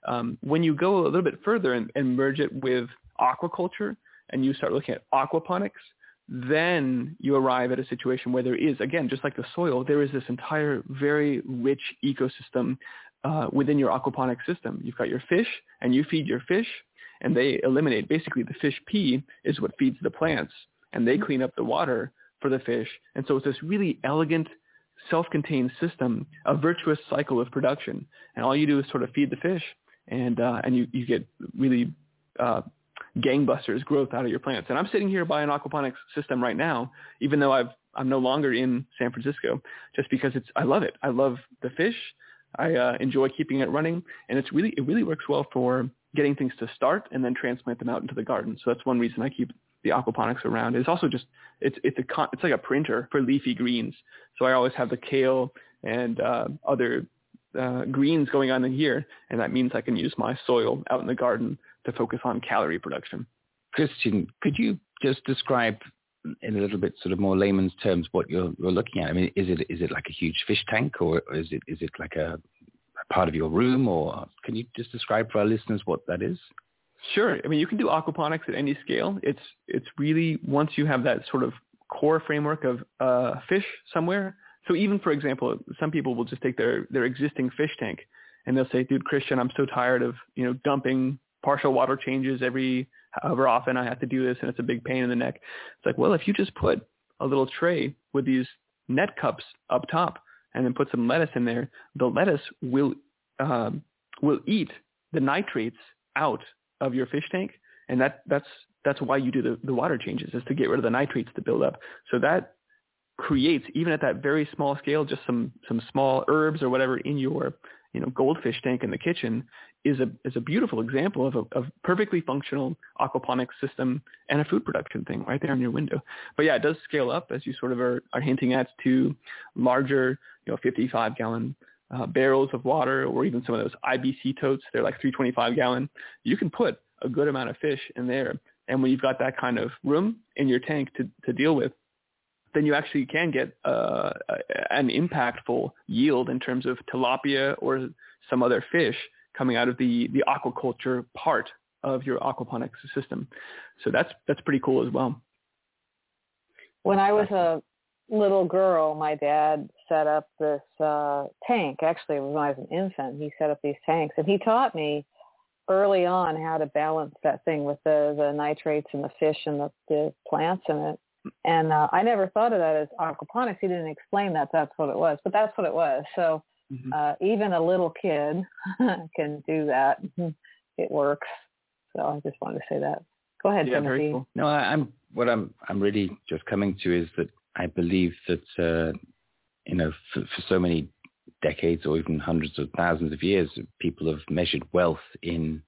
Um, when you go a little bit further and, and merge it with aquaculture, and you start looking at aquaponics, then you arrive at a situation where there is, again, just like the soil, there is this entire very rich ecosystem uh, within your aquaponic system. You've got your fish, and you feed your fish, and they eliminate. Basically, the fish pee is what feeds the plants, and they clean up the water for the fish. And so it's this really elegant, self-contained system, a virtuous cycle of production. And all you do is sort of feed the fish, and uh, and you you get really uh, gangbusters growth out of your plants. And I'm sitting here by an aquaponics system right now, even though I've I'm no longer in San Francisco, just because it's I love it. I love the fish. I uh, enjoy keeping it running, and it's really it really works well for getting things to start and then transplant them out into the garden. So that's one reason I keep the aquaponics around. It's also just it's it's a it's like a printer for leafy greens. So I always have the kale and uh, other uh, greens going on in here, and that means I can use my soil out in the garden to focus on calorie production. Christian, could you just describe in a little bit sort of more layman's terms what you're, you're looking at? I mean, is it is it like a huge fish tank, or is it is it like a, a part of your room, or can you just describe for our listeners what that is? Sure. I mean, you can do aquaponics at any scale. It's it's really once you have that sort of core framework of uh, fish somewhere. So even for example, some people will just take their their existing fish tank and they'll say, "Dude, Christian, I'm so tired of you know dumping partial water changes every however often I have to do this and it's a big pain in the neck. It's like, well, if you just put a little tray with these net cups up top and then put some lettuce in there, the lettuce will uh, will eat the nitrates out of your fish tank, and that that's that's why you do the, the water changes is to get rid of the nitrates to build up. So that creates even at that very small scale just some some small herbs or whatever in your you know goldfish tank in the kitchen is a is a beautiful example of a of perfectly functional aquaponics system and a food production thing right there in your window. But yeah, it does scale up as you sort of are, are hinting at to larger, you know, 55 gallon uh, barrels of water or even some of those IBC totes. They're like 325 gallon. You can put a good amount of fish in there. And when you've got that kind of room in your tank to, to deal with, then you actually can get uh, an impactful yield in terms of tilapia or some other fish coming out of the, the aquaculture part of your aquaponics system. So that's that's pretty cool as well. When I was a little girl, my dad set up this uh, tank. Actually, it was when I was an infant. He set up these tanks, and he taught me early on how to balance that thing with the the nitrates and the fish and the, the plants in it. And uh, I never thought of that as aquaponics. He didn't explain that that's what it was, but that's what it was. So mm-hmm. uh, even a little kid can do that. It works. So I just wanted to say that. Go ahead, yeah, Timothy. Cool. No, I, I'm what I'm I'm really just coming to is that I believe that uh, you know for, for so many decades or even hundreds of thousands of years, people have measured wealth in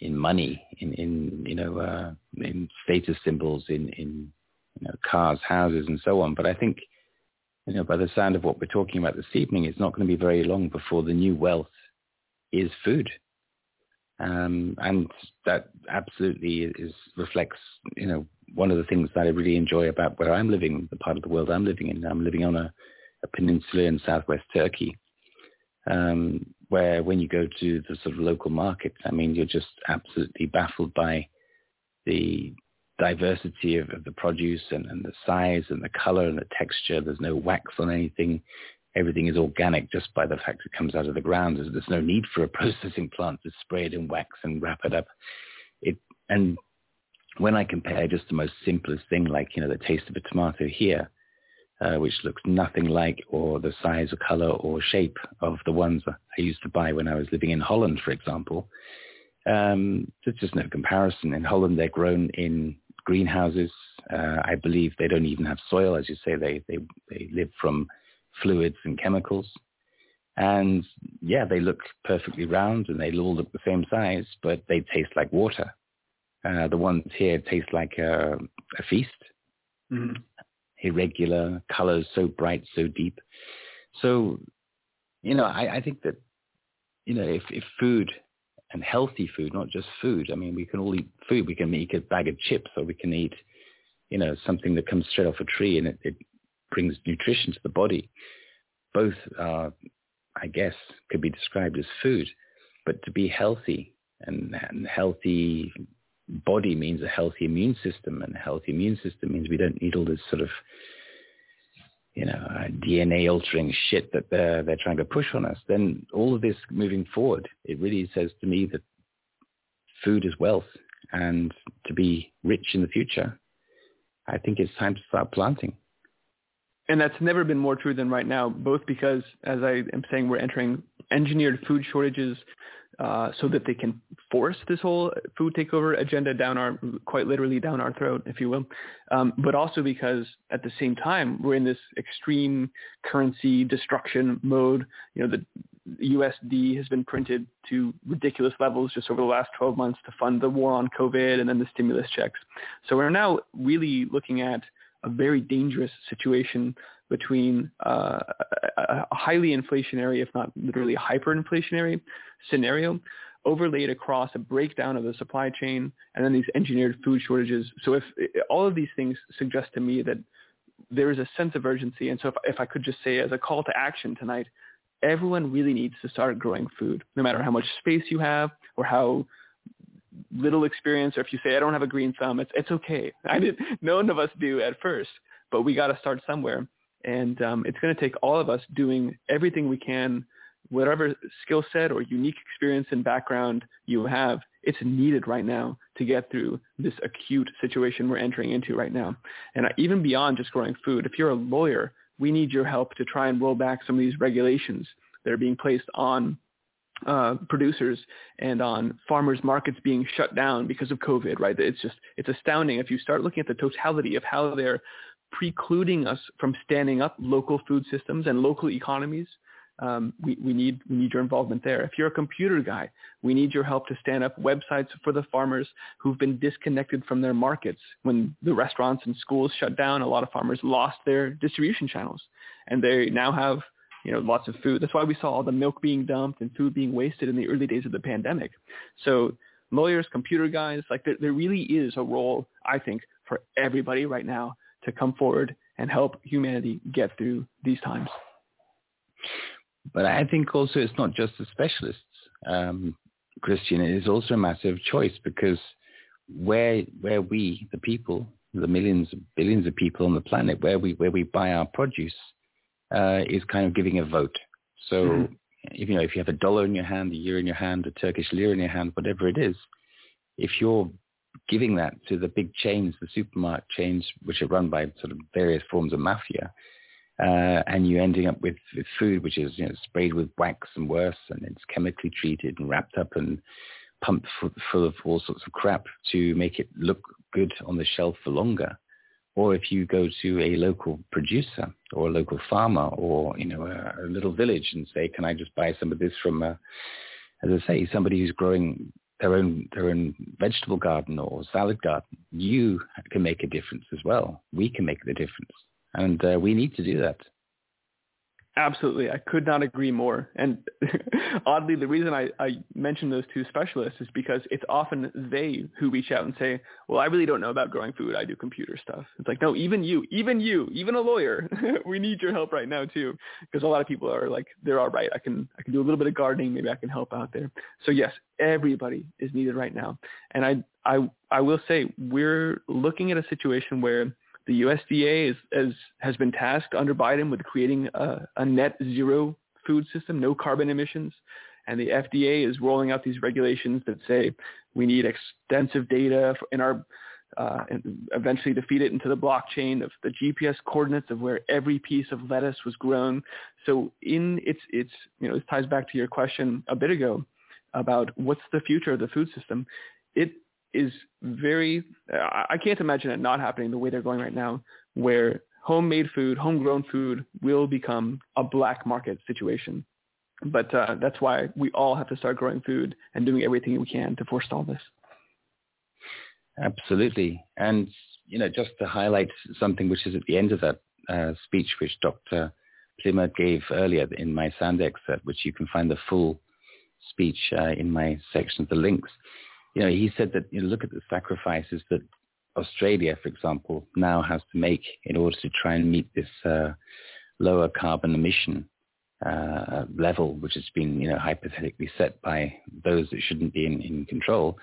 in money, in in you know uh, in status symbols, in in you know cars, houses, and so on. But I think you know by the sound of what we're talking about this evening, it's not going to be very long before the new wealth is food. Um, and that absolutely is reflects, you know, one of the things that I really enjoy about where I'm living, the part of the world I'm living in. I'm living on a, a peninsula in southwest Turkey, um, where when you go to the sort of local markets, I mean, you're just absolutely baffled by the diversity of, of the produce and, and the size and the color and the texture. There's no wax on anything everything is organic just by the fact it comes out of the ground. There's, there's no need for a processing plant to spray it in wax and wrap it up. It and when I compare just the most simplest thing, like you know the taste of a tomato here, uh, which looks nothing like or the size or color or shape of the ones I used to buy when I was living in Holland, for example. Um, there's just no comparison. In Holland, they're grown in greenhouses. Uh, I believe they don't even have soil, as you say. They they they live from fluids and chemicals. And yeah, they look perfectly round and they all look the same size, but they taste like water. Uh, the ones here taste like a, a feast. Mm-hmm. Irregular colors, so bright, so deep. So, you know, I, I think that, you know, if, if food and healthy food, not just food. I mean, we can all eat food. We can eat a bag of chips or we can eat, you know, something that comes straight off a tree and it, it brings nutrition to the body. Both are, I guess, could be described as food. But to be healthy and, and healthy body means a healthy immune system, and a healthy immune system means we don't need all this sort of you know, uh, DNA altering shit that they're, they're trying to push on us, then all of this moving forward, it really says to me that food is wealth and to be rich in the future, I think it's time to start planting. And that's never been more true than right now, both because, as I am saying, we're entering engineered food shortages uh, so that they can force this whole food takeover agenda down our, quite literally down our throat, if you will. Um, but also because at the same time, we're in this extreme currency destruction mode. You know, the USD has been printed to ridiculous levels just over the last 12 months to fund the war on COVID and then the stimulus checks. So we're now really looking at a very dangerous situation between uh, a highly inflationary, if not literally hyperinflationary scenario overlaid across a breakdown of the supply chain and then these engineered food shortages. So if all of these things suggest to me that there is a sense of urgency. And so if, if I could just say as a call to action tonight, everyone really needs to start growing food, no matter how much space you have or how little experience or if you say I don't have a green thumb, it's it's okay. I didn't, none of us do at first, but we got to start somewhere, and um, it's going to take all of us doing everything we can, whatever skill set or unique experience and background you have. It's needed right now to get through this acute situation we're entering into right now, and even beyond just growing food. If you're a lawyer, we need your help to try and roll back some of these regulations that are being placed on uh, producers and on farmers markets being shut down because of COVID, right? It's just, it's astounding. If you start looking at the totality of how they're precluding us from standing up local food systems and local economies, um, we, we need we need your involvement there. If you're a computer guy, we need your help to stand up websites for the farmers who've been disconnected from their markets. When the restaurants and schools shut down, a lot of farmers lost their distribution channels, and they now have you know, lots of food. That's why we saw all the milk being dumped and food being wasted in the early days of the pandemic. So lawyers, computer guys, like there, there really is a role, I think, for everybody right now to come forward and help humanity get through these times. But I think also it's not just the specialists, um, Christian. It is also a massive choice because where where we, the people, the millions, billions of people on the planet, where we where we buy our produce, uh, is kind of giving a vote. So, mm-hmm. if you know, if you have a dollar in your hand, a euro in your hand, a Turkish lira in your hand, whatever it is, if you're giving that to the big chains, the supermarket chains, which are run by sort of various forms of mafia, uh, and you're ending up with, with food which is you know, sprayed with wax and worse, and it's chemically treated and wrapped up and pumped full, full of all sorts of crap to make it look good on the shelf for longer. Or if you go to a local producer or a local farmer or, you know, a, a little village and say, can I just buy some of this from, uh, as I say, somebody who's growing their own their own vegetable garden or salad garden, you can make a difference as well. We can make the difference, and uh, we need to do that. Absolutely. I could not agree more. And oddly, the reason I, I mention those two specialists is because it's often they who reach out and say, well, I really don't know about growing food. I do computer stuff. It's like, no, even you, even you, even a lawyer, we need your help right now too. Because a lot of people are like, they're all right. I can, I can do a little bit of gardening. Maybe I can help out there. So yes, everybody is needed right now. And I, I, I will say we're looking at a situation where the USDA is, is, has been tasked under Biden with creating a, a net zero food system, no carbon emissions. And the FDA is rolling out these regulations that say we need extensive data in our, uh, and eventually to feed it into the blockchain of the GPS coordinates of where every piece of lettuce was grown. So in its, its, you know, this ties back to your question a bit ago about what's the future of the food system. It is very, I can't imagine it not happening the way they're going right now, where homemade food, homegrown food will become a black market situation. But uh, that's why we all have to start growing food and doing everything we can to forestall this. Absolutely. And, you know, just to highlight something which is at the end of that uh, speech which Dr. Plimer gave earlier in my sound excerpt, which you can find the full speech uh, in my section of the links you know, he said that you know, look at the sacrifices that Australia, for example, now has to make in order to try and meet this uh, lower carbon emission uh, level, which has been, you know, hypothetically set by those that shouldn't be in, in control.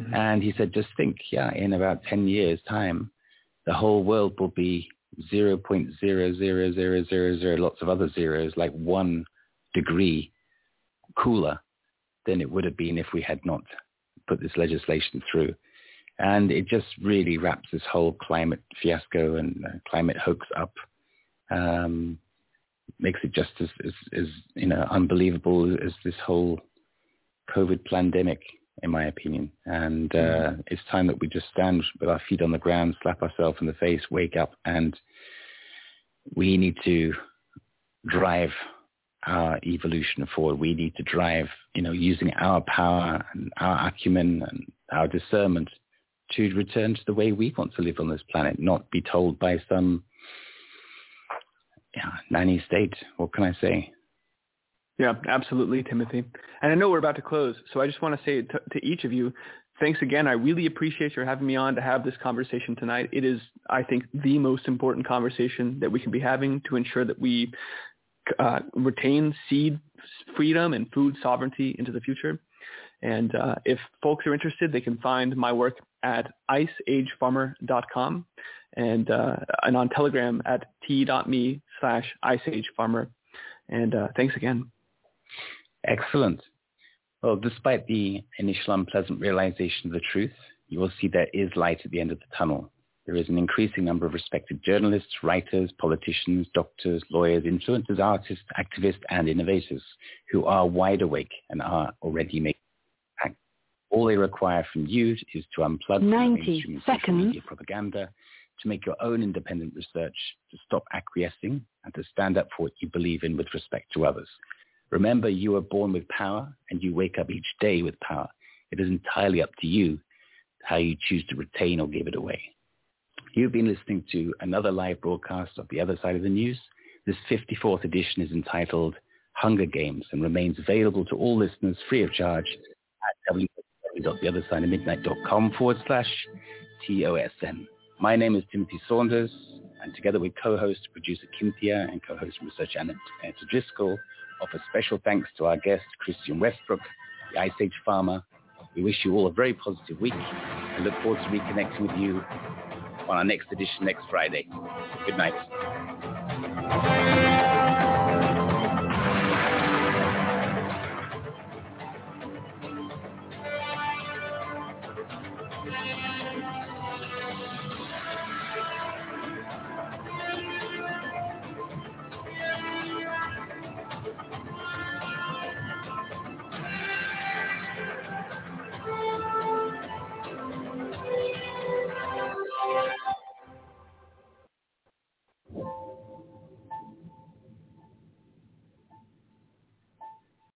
Mm-hmm. And he said, just think, yeah, in about 10 years' time, the whole world will be 0.00000, lots of other zeros, like one degree cooler than it would have been if we had not put this legislation through. And it just really wraps this whole climate fiasco and uh, climate hoax up. Um, makes it just as, as, as, you know unbelievable as this whole COVID pandemic, in my opinion. And uh, mm. it's time that we just stand with our feet on the ground, slap ourselves in the face, wake up, and we need to drive our evolution forward. We need to drive, you know, using our power and our acumen and our discernment to return to the way we want to live on this planet, not be told by some yeah, nanny state. What can I say? Yeah, absolutely, Timothy. And I know we're about to close, so I just want to say to, to each of you, thanks again. I really appreciate your having me on to have this conversation tonight. It is, I think, the most important conversation that we can be having to ensure that we uh, retain seed freedom and food sovereignty into the future. And uh, if folks are interested, they can find my work at iceagefarmer.com and, uh, and on Telegram at t.me slash iceagefarmer. And uh, thanks again. Excellent. Well, despite the initial unpleasant realization of the truth, you will see there is light at the end of the tunnel. There is an increasing number of respected journalists, writers, politicians, doctors, lawyers, influencers, artists, activists, and innovators who are wide awake and are already making impact. All they require from you is to unplug 90 seconds. media propaganda, to make your own independent research, to stop acquiescing, and to stand up for what you believe in with respect to others. Remember, you are born with power, and you wake up each day with power. It is entirely up to you how you choose to retain or give it away. You've been listening to another live broadcast of The Other Side of the News. This 54th edition is entitled Hunger Games and remains available to all listeners free of charge at www.theothersideofmidnight.com forward slash TOSN. My name is Timothy Saunders, and together with co-host producer Cynthia and co-host research Anna Driscoll, offer special thanks to our guest Christian Westbrook, the Ice Age farmer. We wish you all a very positive week and look forward to reconnecting with you on our next edition next Friday. Good night.